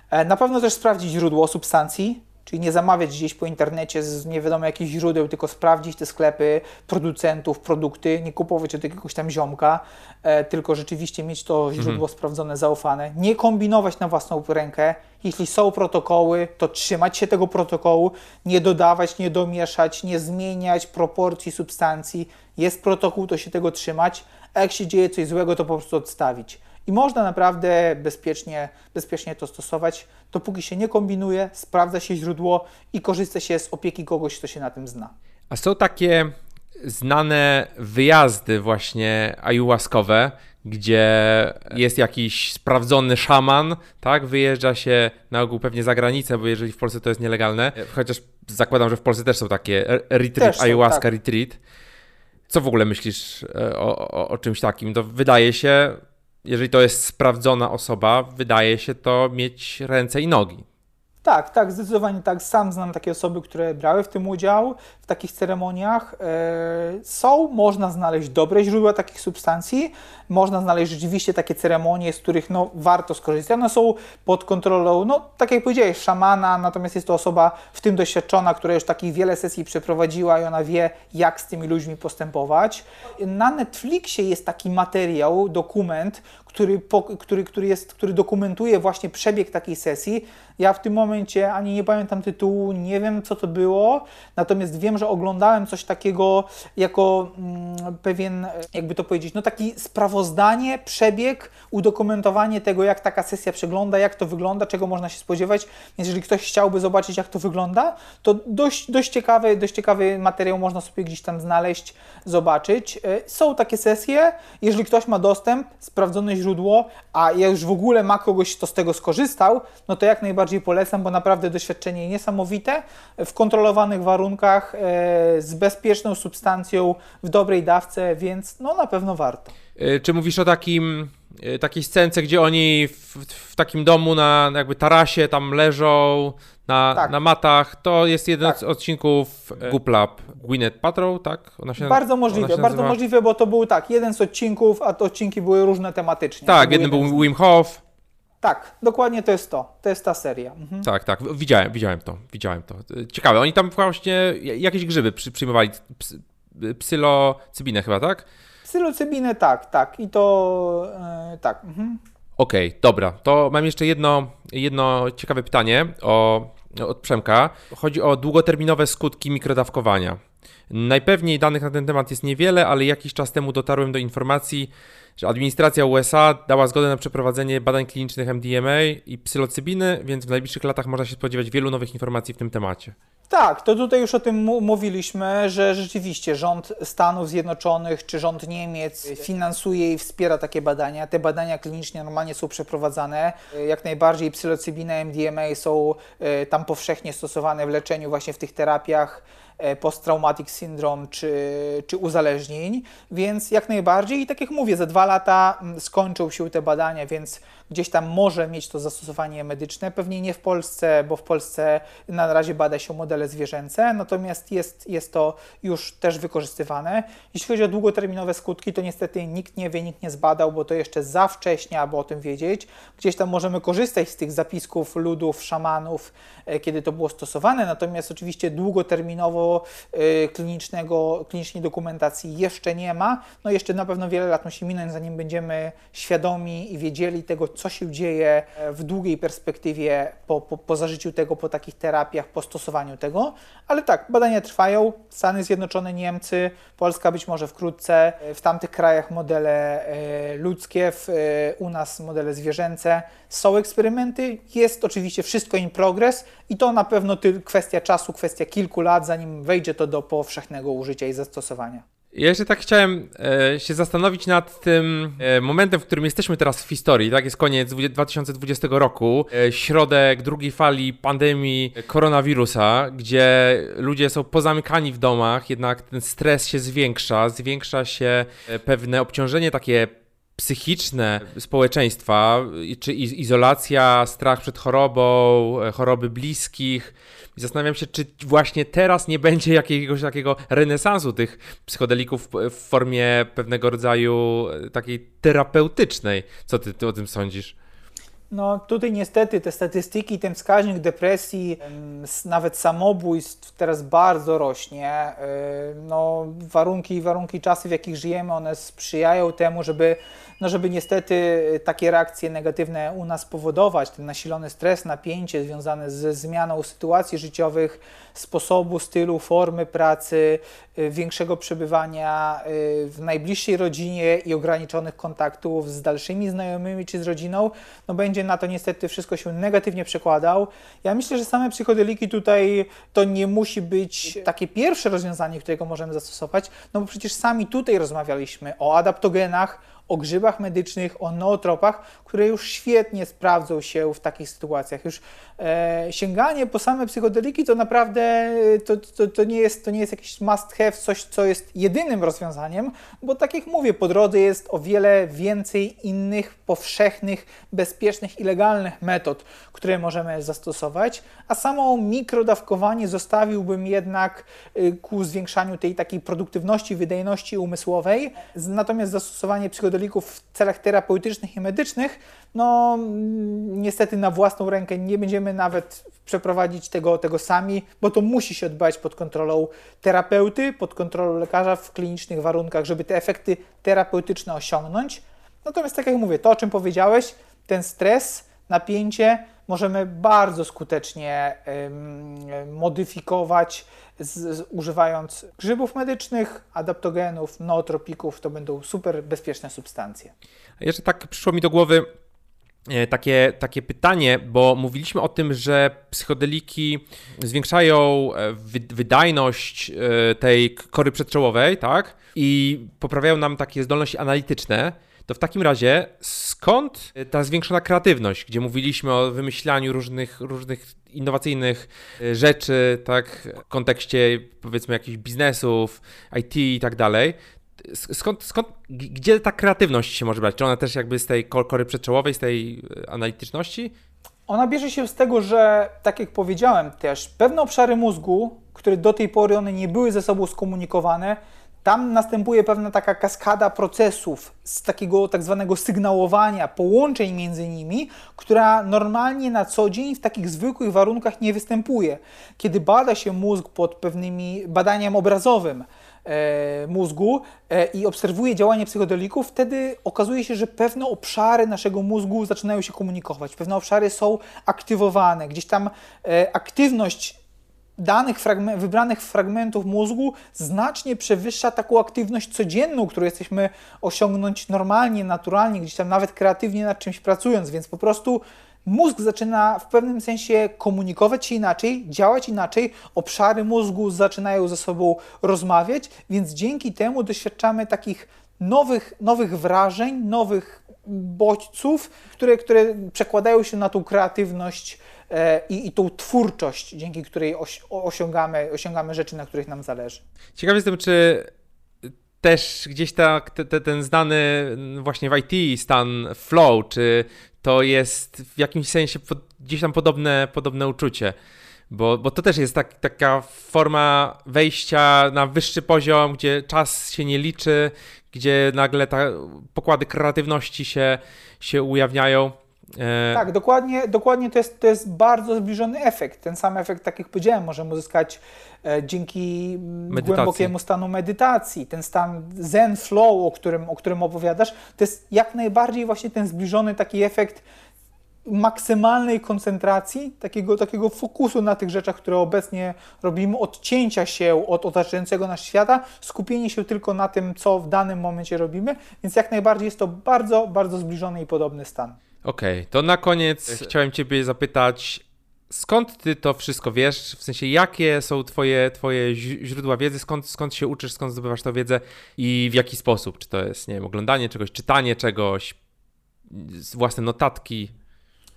E, na pewno też sprawdzić źródło substancji, Czyli nie zamawiać gdzieś po internecie z nie wiadomo jakich źródeł, tylko sprawdzić te sklepy producentów, produkty, nie kupować od jakiegoś tam ziomka, e, tylko rzeczywiście mieć to źródło mhm. sprawdzone, zaufane. Nie kombinować na własną rękę. Jeśli są protokoły, to trzymać się tego protokołu, nie dodawać, nie domieszać, nie zmieniać proporcji substancji. Jest protokół, to się tego trzymać, a jak się dzieje coś złego, to po prostu odstawić. I można naprawdę bezpiecznie, bezpiecznie to stosować, dopóki się nie kombinuje, sprawdza się źródło i korzysta się z opieki kogoś, kto się na tym zna. A są takie znane wyjazdy właśnie ayahuaskowe, gdzie jest jakiś sprawdzony szaman, tak? Wyjeżdża się na ogół pewnie za granicę, bo jeżeli w Polsce to jest nielegalne, chociaż zakładam, że w Polsce też są takie retreat, są, ayahuasca tak. retreat. Co w ogóle myślisz e, o, o, o czymś takim? To wydaje się jeżeli to jest sprawdzona osoba, wydaje się to mieć ręce i nogi. Tak, tak, zdecydowanie tak. Sam znam takie osoby, które brały w tym udział, w takich ceremoniach. E, są, można znaleźć dobre źródła takich substancji, można znaleźć rzeczywiście takie ceremonie, z których no, warto skorzystać. One są pod kontrolą, no tak jak powiedziałeś, szamana, natomiast jest to osoba w tym doświadczona, która już takich wiele sesji przeprowadziła i ona wie, jak z tymi ludźmi postępować. Na Netflixie jest taki materiał, dokument, który, który, który, jest, który dokumentuje właśnie przebieg takiej sesji. Ja w tym momencie ani nie pamiętam tytułu, nie wiem co to było, natomiast wiem, że oglądałem coś takiego jako mm, pewien, jakby to powiedzieć, no taki sprawozdanie, przebieg, udokumentowanie tego, jak taka sesja przegląda, jak to wygląda, czego można się spodziewać. Więc jeżeli ktoś chciałby zobaczyć, jak to wygląda, to dość, dość, ciekawy, dość ciekawy materiał można sobie gdzieś tam znaleźć, zobaczyć. E, są takie sesje, jeżeli ktoś ma dostęp, sprawdzony źródło, a ja już w ogóle ma kogoś, kto z tego skorzystał, no to jak najbardziej polecam, bo naprawdę doświadczenie niesamowite, w kontrolowanych warunkach, e, z bezpieczną substancją, w dobrej dawce, więc no na pewno warto. E, czy mówisz o takim takiej scence, gdzie oni w, w, takim domu na jakby tarasie tam leżą, na, Tak. na matach. To jest jeden Tak. z odcinków e, Goop Lab Gwyneth Patrol, tak? Się, Bardzo możliwe, bardzo możliwe, bo to był tak, jeden z odcinków, a te odcinki były różne tematycznie. Tak, był jeden był z- Wim Hof. Tak, dokładnie to jest to. To jest ta seria. Mhm. Tak, tak, widziałem, widziałem to, widziałem to. Ciekawe, oni tam właśnie jakieś grzyby przy, przyjmowali, ps, psylocybinę chyba, tak? Psylocybinę tak, tak. I to e, tak. Mhm. Okej, dobra. To mam jeszcze jedno, jedno ciekawe pytanie o, od Przemka. Chodzi o długoterminowe skutki mikrodawkowania. Najpewniej danych na ten temat jest niewiele, ale jakiś czas temu dotarłem do informacji, że administracja USA dała zgodę na przeprowadzenie badań klinicznych MDMA i psylocybiny, więc w najbliższych latach można się spodziewać wielu nowych informacji w tym temacie. Tak, to tutaj już o tym mówiliśmy, że rzeczywiście rząd Stanów Zjednoczonych czy rząd Niemiec finansuje i wspiera takie badania. Te badania kliniczne normalnie są przeprowadzane. Jak najbardziej psylocybina, MDMA są e, tam powszechnie stosowane w leczeniu właśnie w tych terapiach post-traumatic syndrome czy, czy uzależnień, więc jak najbardziej i tak jak mówię, za dwa lata mm, skończą się te badania, więc gdzieś tam może mieć to zastosowanie medyczne, pewnie nie w Polsce, bo w Polsce na razie bada się modele zwierzęce, natomiast jest, jest to już też wykorzystywane. Jeśli chodzi o długoterminowe skutki, to niestety nikt nie wie, nikt nie zbadał, bo to jeszcze za wcześnie, aby o tym wiedzieć. Gdzieś tam możemy korzystać z tych zapisków ludów, szamanów, e, kiedy to było stosowane, natomiast oczywiście długoterminowo e, klinicznego, klinicznej dokumentacji jeszcze nie ma. No jeszcze na pewno wiele lat musi minąć, zanim będziemy świadomi i wiedzieli tego, co się dzieje e, w długiej perspektywie po, po, po zażyciu tego, po takich terapiach, po stosowaniu tego. Ale tak, badania trwają. Stany Zjednoczone, Niemcy, Polska być może wkrótce. E, W tamtych krajach modele e, ludzkie, w, u nas modele zwierzęce. Są eksperymenty, jest oczywiście wszystko in progress i to na pewno tylko kwestia czasu, kwestia kilku lat, zanim wejdzie to do powszechnego użycia i zastosowania. Ja jeszcze tak chciałem e, się zastanowić nad tym e, momentem, w którym jesteśmy teraz w historii. Tak, jest koniec 20- 2020 roku, e, środek drugiej fali pandemii koronawirusa, gdzie ludzie są pozamykani w domach, jednak ten stres się zwiększa, zwiększa się e, pewne obciążenie takie psychiczne społeczeństwa, czy iz- izolacja, strach przed chorobą, e, choroby bliskich. Zastanawiam się, czy właśnie teraz nie będzie jakiegoś takiego renesansu tych psychodelików w- w formie pewnego rodzaju e, takiej terapeutycznej. Co ty, ty o tym sądzisz? No tutaj niestety te statystyki, ten wskaźnik depresji, nawet samobójstw teraz bardzo rośnie. No warunki, warunki, czasy w jakich żyjemy, one sprzyjają temu, żeby, no żeby niestety takie reakcje negatywne u nas powodować. Ten nasilony stres, napięcie związane ze zmianą sytuacji życiowych, sposobu, stylu, formy pracy, y, większego przebywania y, w najbliższej rodzinie i ograniczonych kontaktów z dalszymi znajomymi czy z rodziną, no będzie na to niestety wszystko się negatywnie przekładał. Ja myślę, że same psychodeliki tutaj to nie musi być takie pierwsze rozwiązanie, którego możemy zastosować, no bo przecież sami tutaj rozmawialiśmy o adaptogenach, o grzybach medycznych, o nootropach, które już świetnie sprawdzą się w takich sytuacjach. Już e, sięganie po same psychodeliki to naprawdę e, to, to, to, nie jest, to nie jest jakiś must have, coś, co jest jedynym rozwiązaniem, bo tak jak mówię, po drodze jest o wiele więcej innych powszechnych, bezpiecznych i legalnych metod, które możemy zastosować, a samo mikrodawkowanie zostawiłbym jednak y, ku zwiększaniu tej takiej produktywności, wydajności umysłowej. Natomiast zastosowanie w celach terapeutycznych i medycznych, no niestety na własną rękę nie będziemy nawet przeprowadzić tego, tego sami, bo to musi się odbywać pod kontrolą terapeuty, pod kontrolą lekarza w klinicznych warunkach, żeby te efekty terapeutyczne osiągnąć. Natomiast tak jak mówię, to o czym powiedziałeś, ten stres, napięcie możemy bardzo skutecznie modyfikować z, z, używając grzybów medycznych, adaptogenów, nootropików. To będą super bezpieczne substancje. Jeszcze tak przyszło mi do głowy e, takie, takie pytanie, bo mówiliśmy o tym, że psychodeliki zwiększają e, wy- wydajność e, tej kory przedczołowej, tak? I poprawiają nam takie zdolności analityczne. To w takim razie skąd ta zwiększona kreatywność, gdzie mówiliśmy o wymyślaniu różnych, różnych innowacyjnych e, rzeczy, tak, w kontekście powiedzmy jakichś biznesów, IT i tak dalej. Skąd, skąd, gdzie ta kreatywność się może brać? Czy ona też jakby z tej ko- kory przedczołowej, z tej e, analityczności? Ona bierze się z tego, że tak jak powiedziałem też, pewne obszary mózgu, które do tej pory one nie były ze sobą skomunikowane, tam następuje pewna taka kaskada procesów z takiego tak zwanego sygnałowania, połączeń między nimi, która normalnie na co dzień w takich zwykłych warunkach nie występuje. Kiedy bada się mózg pod pewnymi badaniem obrazowym, e, mózgu e, i obserwuje działanie psychodelików, wtedy okazuje się, że pewne obszary naszego mózgu zaczynają się komunikować, pewne obszary są aktywowane, gdzieś tam e, aktywność danych wybranych fragmentów mózgu znacznie przewyższa taką aktywność codzienną, którą jesteśmy osiągnąć normalnie, naturalnie, gdzieś tam nawet kreatywnie nad czymś pracując, więc po prostu mózg zaczyna w pewnym sensie komunikować się inaczej, działać inaczej, obszary mózgu zaczynają ze sobą rozmawiać, więc dzięki temu doświadczamy takich nowych, nowych wrażeń, nowych bodźców, które, które przekładają się na tą kreatywność i, i tą twórczość, dzięki której osiągamy, osiągamy rzeczy, na których nam zależy. Ciekaw jestem, czy też gdzieś tak te, ten znany właśnie w IT stan flow, czy to jest w jakimś sensie gdzieś tam podobne, podobne uczucie. Bo, bo to też jest tak, taka forma wejścia na wyższy poziom, gdzie czas się nie liczy, gdzie nagle ta, pokłady kreatywności się, się ujawniają. E... Tak, dokładnie, dokładnie to, jest, to jest bardzo zbliżony efekt. Ten sam efekt, tak jak powiedziałem, możemy uzyskać e, dzięki medytacji. głębokiemu stanu medytacji. Ten stan zen flow, o którym, o którym opowiadasz, to jest jak najbardziej właśnie ten zbliżony taki efekt maksymalnej koncentracji, takiego, takiego fokusu na tych rzeczach, które obecnie robimy, odcięcia się od otaczającego nas świata, skupienie się tylko na tym, co w danym momencie robimy, więc jak najbardziej jest to bardzo, bardzo zbliżony i podobny stan. Okej, okay, to na koniec chciałem Ciebie zapytać, skąd Ty to wszystko wiesz? W sensie, jakie są Twoje, twoje źródła wiedzy? Skąd, skąd się uczysz, skąd zdobywasz tę wiedzę i w jaki sposób? Czy to jest, nie wiem, oglądanie czegoś, czytanie czegoś, własne notatki?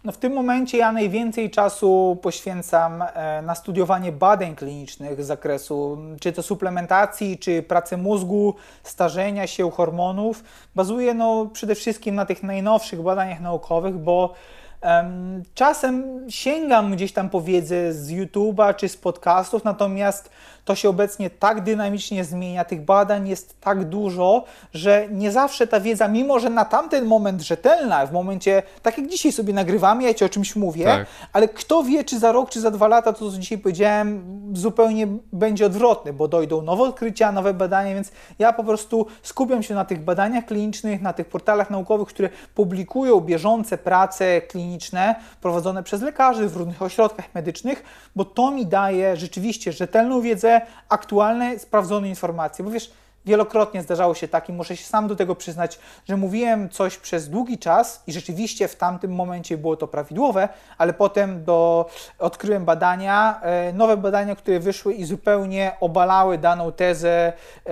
No w tym momencie ja najwięcej czasu poświęcam e, na studiowanie badań klinicznych z zakresu czy to suplementacji, czy pracy mózgu, starzenia się, hormonów. Bazuję no przede wszystkim na tych najnowszych badaniach naukowych, bo um, czasem sięgam gdzieś tam po wiedzę z YouTube'a czy z podcastów, natomiast to się obecnie tak dynamicznie zmienia, tych badań jest tak dużo, że nie zawsze ta wiedza, mimo że na tamten moment rzetelna, w momencie, tak jak dzisiaj sobie nagrywamy, ja Ci o czymś mówię, tak. ale kto wie, czy za rok, czy za dwa lata, to co dzisiaj powiedziałem, zupełnie będzie odwrotny, bo dojdą nowe odkrycia, nowe badania, więc ja po prostu skupiam się na tych badaniach klinicznych, na tych portalach naukowych, które publikują bieżące prace kliniczne prowadzone przez lekarzy w różnych ośrodkach medycznych, bo to mi daje rzeczywiście rzetelną wiedzę, aktualne, sprawdzone informacje. Bo wiesz, wielokrotnie zdarzało się tak i muszę się sam do tego przyznać, że mówiłem coś przez długi czas i rzeczywiście w tamtym momencie było to prawidłowe, ale potem do, odkryłem badania, e, nowe badania, które wyszły i zupełnie obalały daną tezę, e,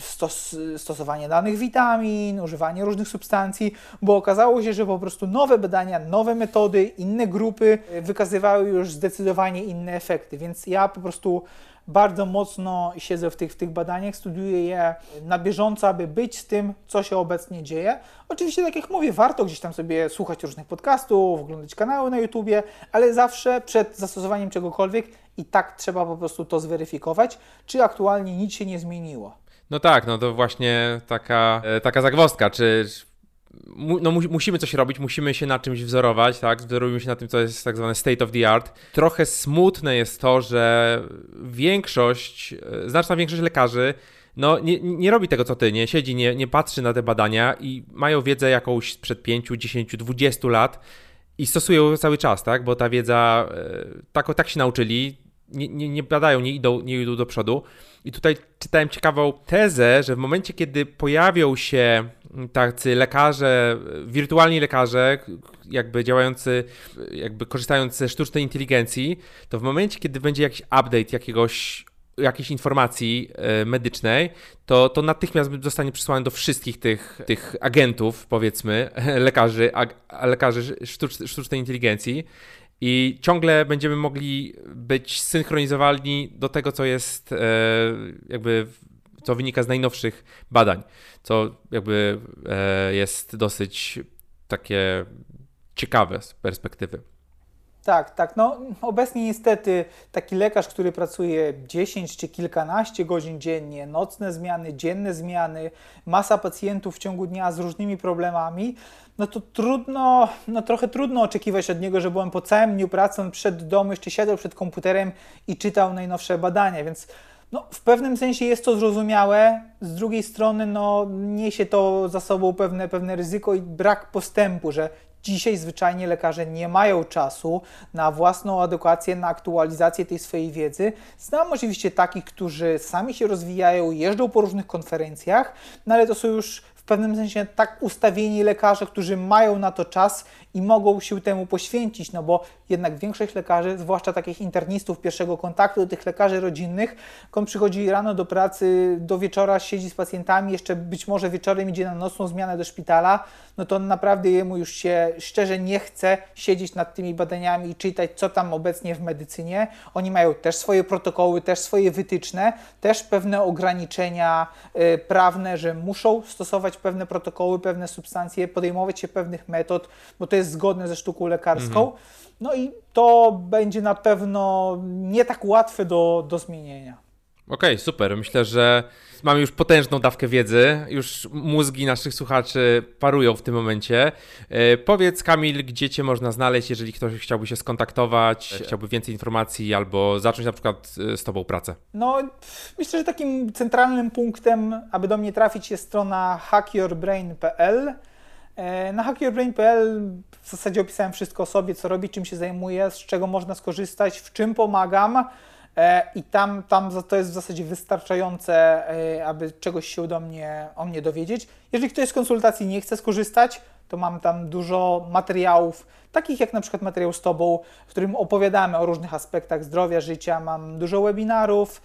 stos, stosowanie danych witamin, używanie różnych substancji, bo okazało się, że po prostu nowe badania, nowe metody, inne grupy wykazywały już zdecydowanie inne efekty, więc ja po prostu bardzo mocno siedzę w tych, w tych badaniach, studiuję je na bieżąco, aby być z tym, co się obecnie dzieje. Oczywiście, tak jak mówię, warto gdzieś tam sobie słuchać różnych podcastów, oglądać kanały na YouTubie, ale zawsze przed zastosowaniem czegokolwiek i tak trzeba po prostu to zweryfikować, czy aktualnie nic się nie zmieniło. No tak, no to właśnie taka, e, taka zagwozdka, czy no, musimy coś robić, musimy się na czymś wzorować, tak? Wzorujemy się na tym, co jest tak zwane state of the art. Trochę smutne jest to, że większość, e, znaczna większość lekarzy no, nie, nie robi tego, co ty, nie siedzi, nie, nie patrzy na te badania i mają wiedzę jakąś sprzed 5, 10, 20 lat i stosują ją cały czas, tak? Bo ta wiedza, tak, tak się nauczyli, nie, nie, nie badają, nie idą, nie idą do przodu. I tutaj czytałem ciekawą tezę, że w momencie, kiedy pojawią się tacy lekarze, wirtualni lekarze, jakby działający, jakby korzystając ze sztucznej inteligencji, to w momencie, kiedy będzie jakiś update jakiegoś jakiejś informacji e, medycznej, to, to natychmiast zostanie przesłane do wszystkich tych, tych agentów, powiedzmy, [LAUGHS] lekarzy, lekarzy sztucz, sztucznej inteligencji i ciągle będziemy mogli być synchronizowani do tego, co jest e, jakby, co wynika z najnowszych badań, co jakby e, jest dosyć takie ciekawe z perspektywy. Tak, tak. No, obecnie niestety taki lekarz, który pracuje 10 czy kilkanaście godzin dziennie, nocne zmiany, dzienne zmiany, masa pacjentów w ciągu dnia z różnymi problemami, no to trudno, no trochę trudno oczekiwać od niego, żeby on po całym dniu pracy przed domu jeszcze siedział przed komputerem i czytał najnowsze badania, więc no, w pewnym sensie jest to zrozumiałe, z drugiej strony no, niesie to za sobą pewne, pewne ryzyko i brak postępu, że Dzisiaj zwyczajnie lekarze nie mają czasu na własną edukację, na aktualizację tej swojej wiedzy. Znam oczywiście takich, którzy sami się rozwijają, jeżdżą po różnych konferencjach, no ale to są już w pewnym sensie tak ustawieni lekarze, którzy mają na to czas i mogą się temu poświęcić, no bo jednak większość lekarzy, zwłaszcza takich internistów pierwszego kontaktu, tych lekarzy rodzinnych, on przychodzi rano do pracy, do wieczora siedzi z pacjentami, jeszcze być może wieczorem idzie na nocną zmianę do szpitala, no to naprawdę jemu już się szczerze nie chce siedzieć nad tymi badaniami i czytać, co tam obecnie w medycynie. Oni mają też swoje protokoły, też swoje wytyczne, też pewne ograniczenia y, prawne, że muszą stosować pewne protokoły, pewne substancje, podejmować się pewnych metod, bo to jest zgodne ze sztuką lekarską. Mhm. No i to będzie na pewno nie tak łatwe do, do zmienienia. Okej, okay, super. Myślę, że mamy już potężną dawkę wiedzy. Już mózgi naszych słuchaczy parują w tym momencie. E, powiedz, Kamil, gdzie Cię można znaleźć, jeżeli ktoś chciałby się skontaktować, chciałby więcej informacji albo zacząć na przykład e, z Tobą pracę? No, myślę, że takim centralnym punktem, aby do mnie trafić, jest strona hackyourbrain.pl. E, na hackyourbrain.pl w zasadzie opisałem wszystko o sobie, co robię, czym się zajmuję, z czego można skorzystać, w czym pomagam. E, I tam, tam to jest w zasadzie wystarczające, e, aby czegoś się do mnie, o mnie dowiedzieć. Jeżeli ktoś z konsultacji nie chce skorzystać, to mam tam dużo materiałów, takich jak na przykład materiał z Tobą, w którym opowiadamy o różnych aspektach zdrowia, życia. Mam dużo webinarów,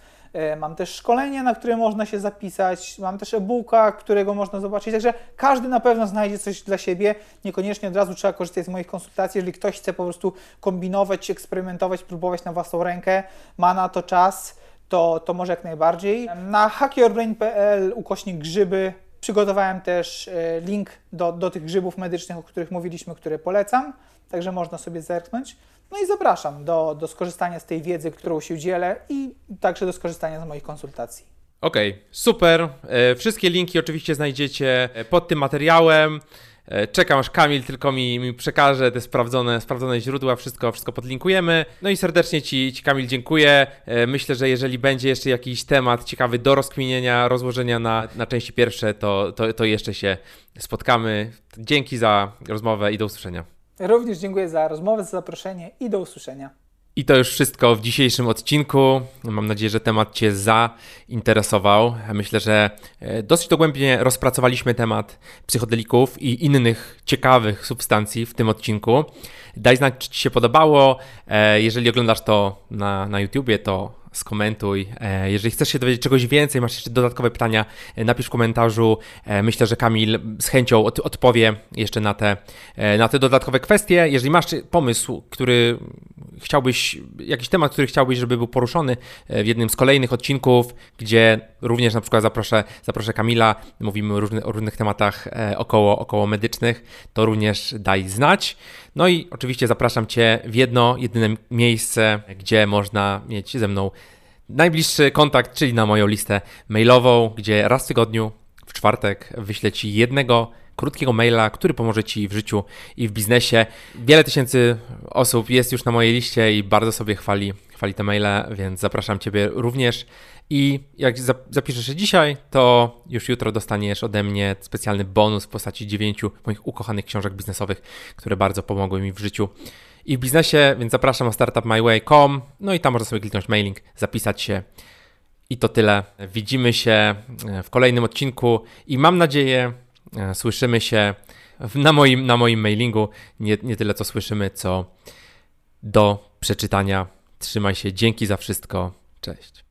mam też szkolenie, na które można się zapisać, mam też e-booka, którego można zobaczyć, także każdy na pewno znajdzie coś dla siebie. Niekoniecznie od razu trzeba korzystać z moich konsultacji, jeżeli ktoś chce po prostu kombinować, eksperymentować, próbować na własną rękę, ma na to czas, to, to może jak najbardziej. Na hackyourbrain.pl ukośnik grzyby przygotowałem też e, link do, do tych grzybów medycznych, o których mówiliśmy, które polecam, także można sobie zerknąć. No i zapraszam do, do skorzystania z tej wiedzy, którą się dzielę i także do skorzystania z moich konsultacji. Okej, okay, super. E, wszystkie linki oczywiście znajdziecie e, pod tym materiałem. E, czekam aż Kamil tylko mi, mi przekaże te sprawdzone, sprawdzone źródła, wszystko, wszystko podlinkujemy. No i serdecznie Ci, Ci Kamil dziękuję. Myślę, że jeżeli będzie jeszcze jakiś temat ciekawy do rozkminienia, rozłożenia na, na części pierwsze, to, to, to jeszcze się spotkamy. Dzięki za rozmowę i do usłyszenia. Również dziękuję za rozmowę, za zaproszenie i do usłyszenia. I to już wszystko w dzisiejszym odcinku. Mam nadzieję, że temat Cię zainteresował. Myślę, że e, dosyć dogłębnie rozpracowaliśmy temat psychodelików i innych ciekawych substancji w tym odcinku. Daj znać, czy Ci się podobało. E, jeżeli oglądasz to na, na YouTubie, to skomentuj. E, jeżeli chcesz się dowiedzieć czegoś więcej, masz jeszcze dodatkowe pytania, e, napisz w komentarzu. E, myślę, że Kamil z chęcią odpowie jeszcze na te, na te dodatkowe kwestie. Jeżeli masz pomysł, który chciałbyś, jakiś temat, który chciałbyś, żeby był poruszony w jednym z kolejnych odcinków, gdzie również na przykład zaproszę, zaproszę Kamila, mówimy o, różny, o różnych tematach około, około medycznych, to również daj znać. No i oczywiście zapraszam Cię w jedno, jedyne miejsce, gdzie można mieć ze mną najbliższy kontakt, czyli na moją listę mailową, gdzie raz w tygodniu, w czwartek, wyślę Ci jednego krótkiego maila, który pomoże Ci w życiu i w biznesie. Wiele tysięcy osób jest już na mojej liście i bardzo sobie chwali, chwali te maile, więc zapraszam Ciebie również. I jak zapiszesz się dzisiaj, to już jutro dostaniesz ode mnie specjalny bonus w postaci dziewięciu moich ukochanych książek biznesowych, które bardzo pomogły mi w życiu i w biznesie, więc zapraszam na startupmyway.com. No i tam można sobie kliknąć mailing, zapisać się. I to tyle. Widzimy się e, w kolejnym odcinku i mam nadzieję, e, słyszymy się na moim, na moim mailingu. Nie, nie tyle co słyszymy, co do przeczytania. Trzymaj się, dzięki za wszystko. Cześć.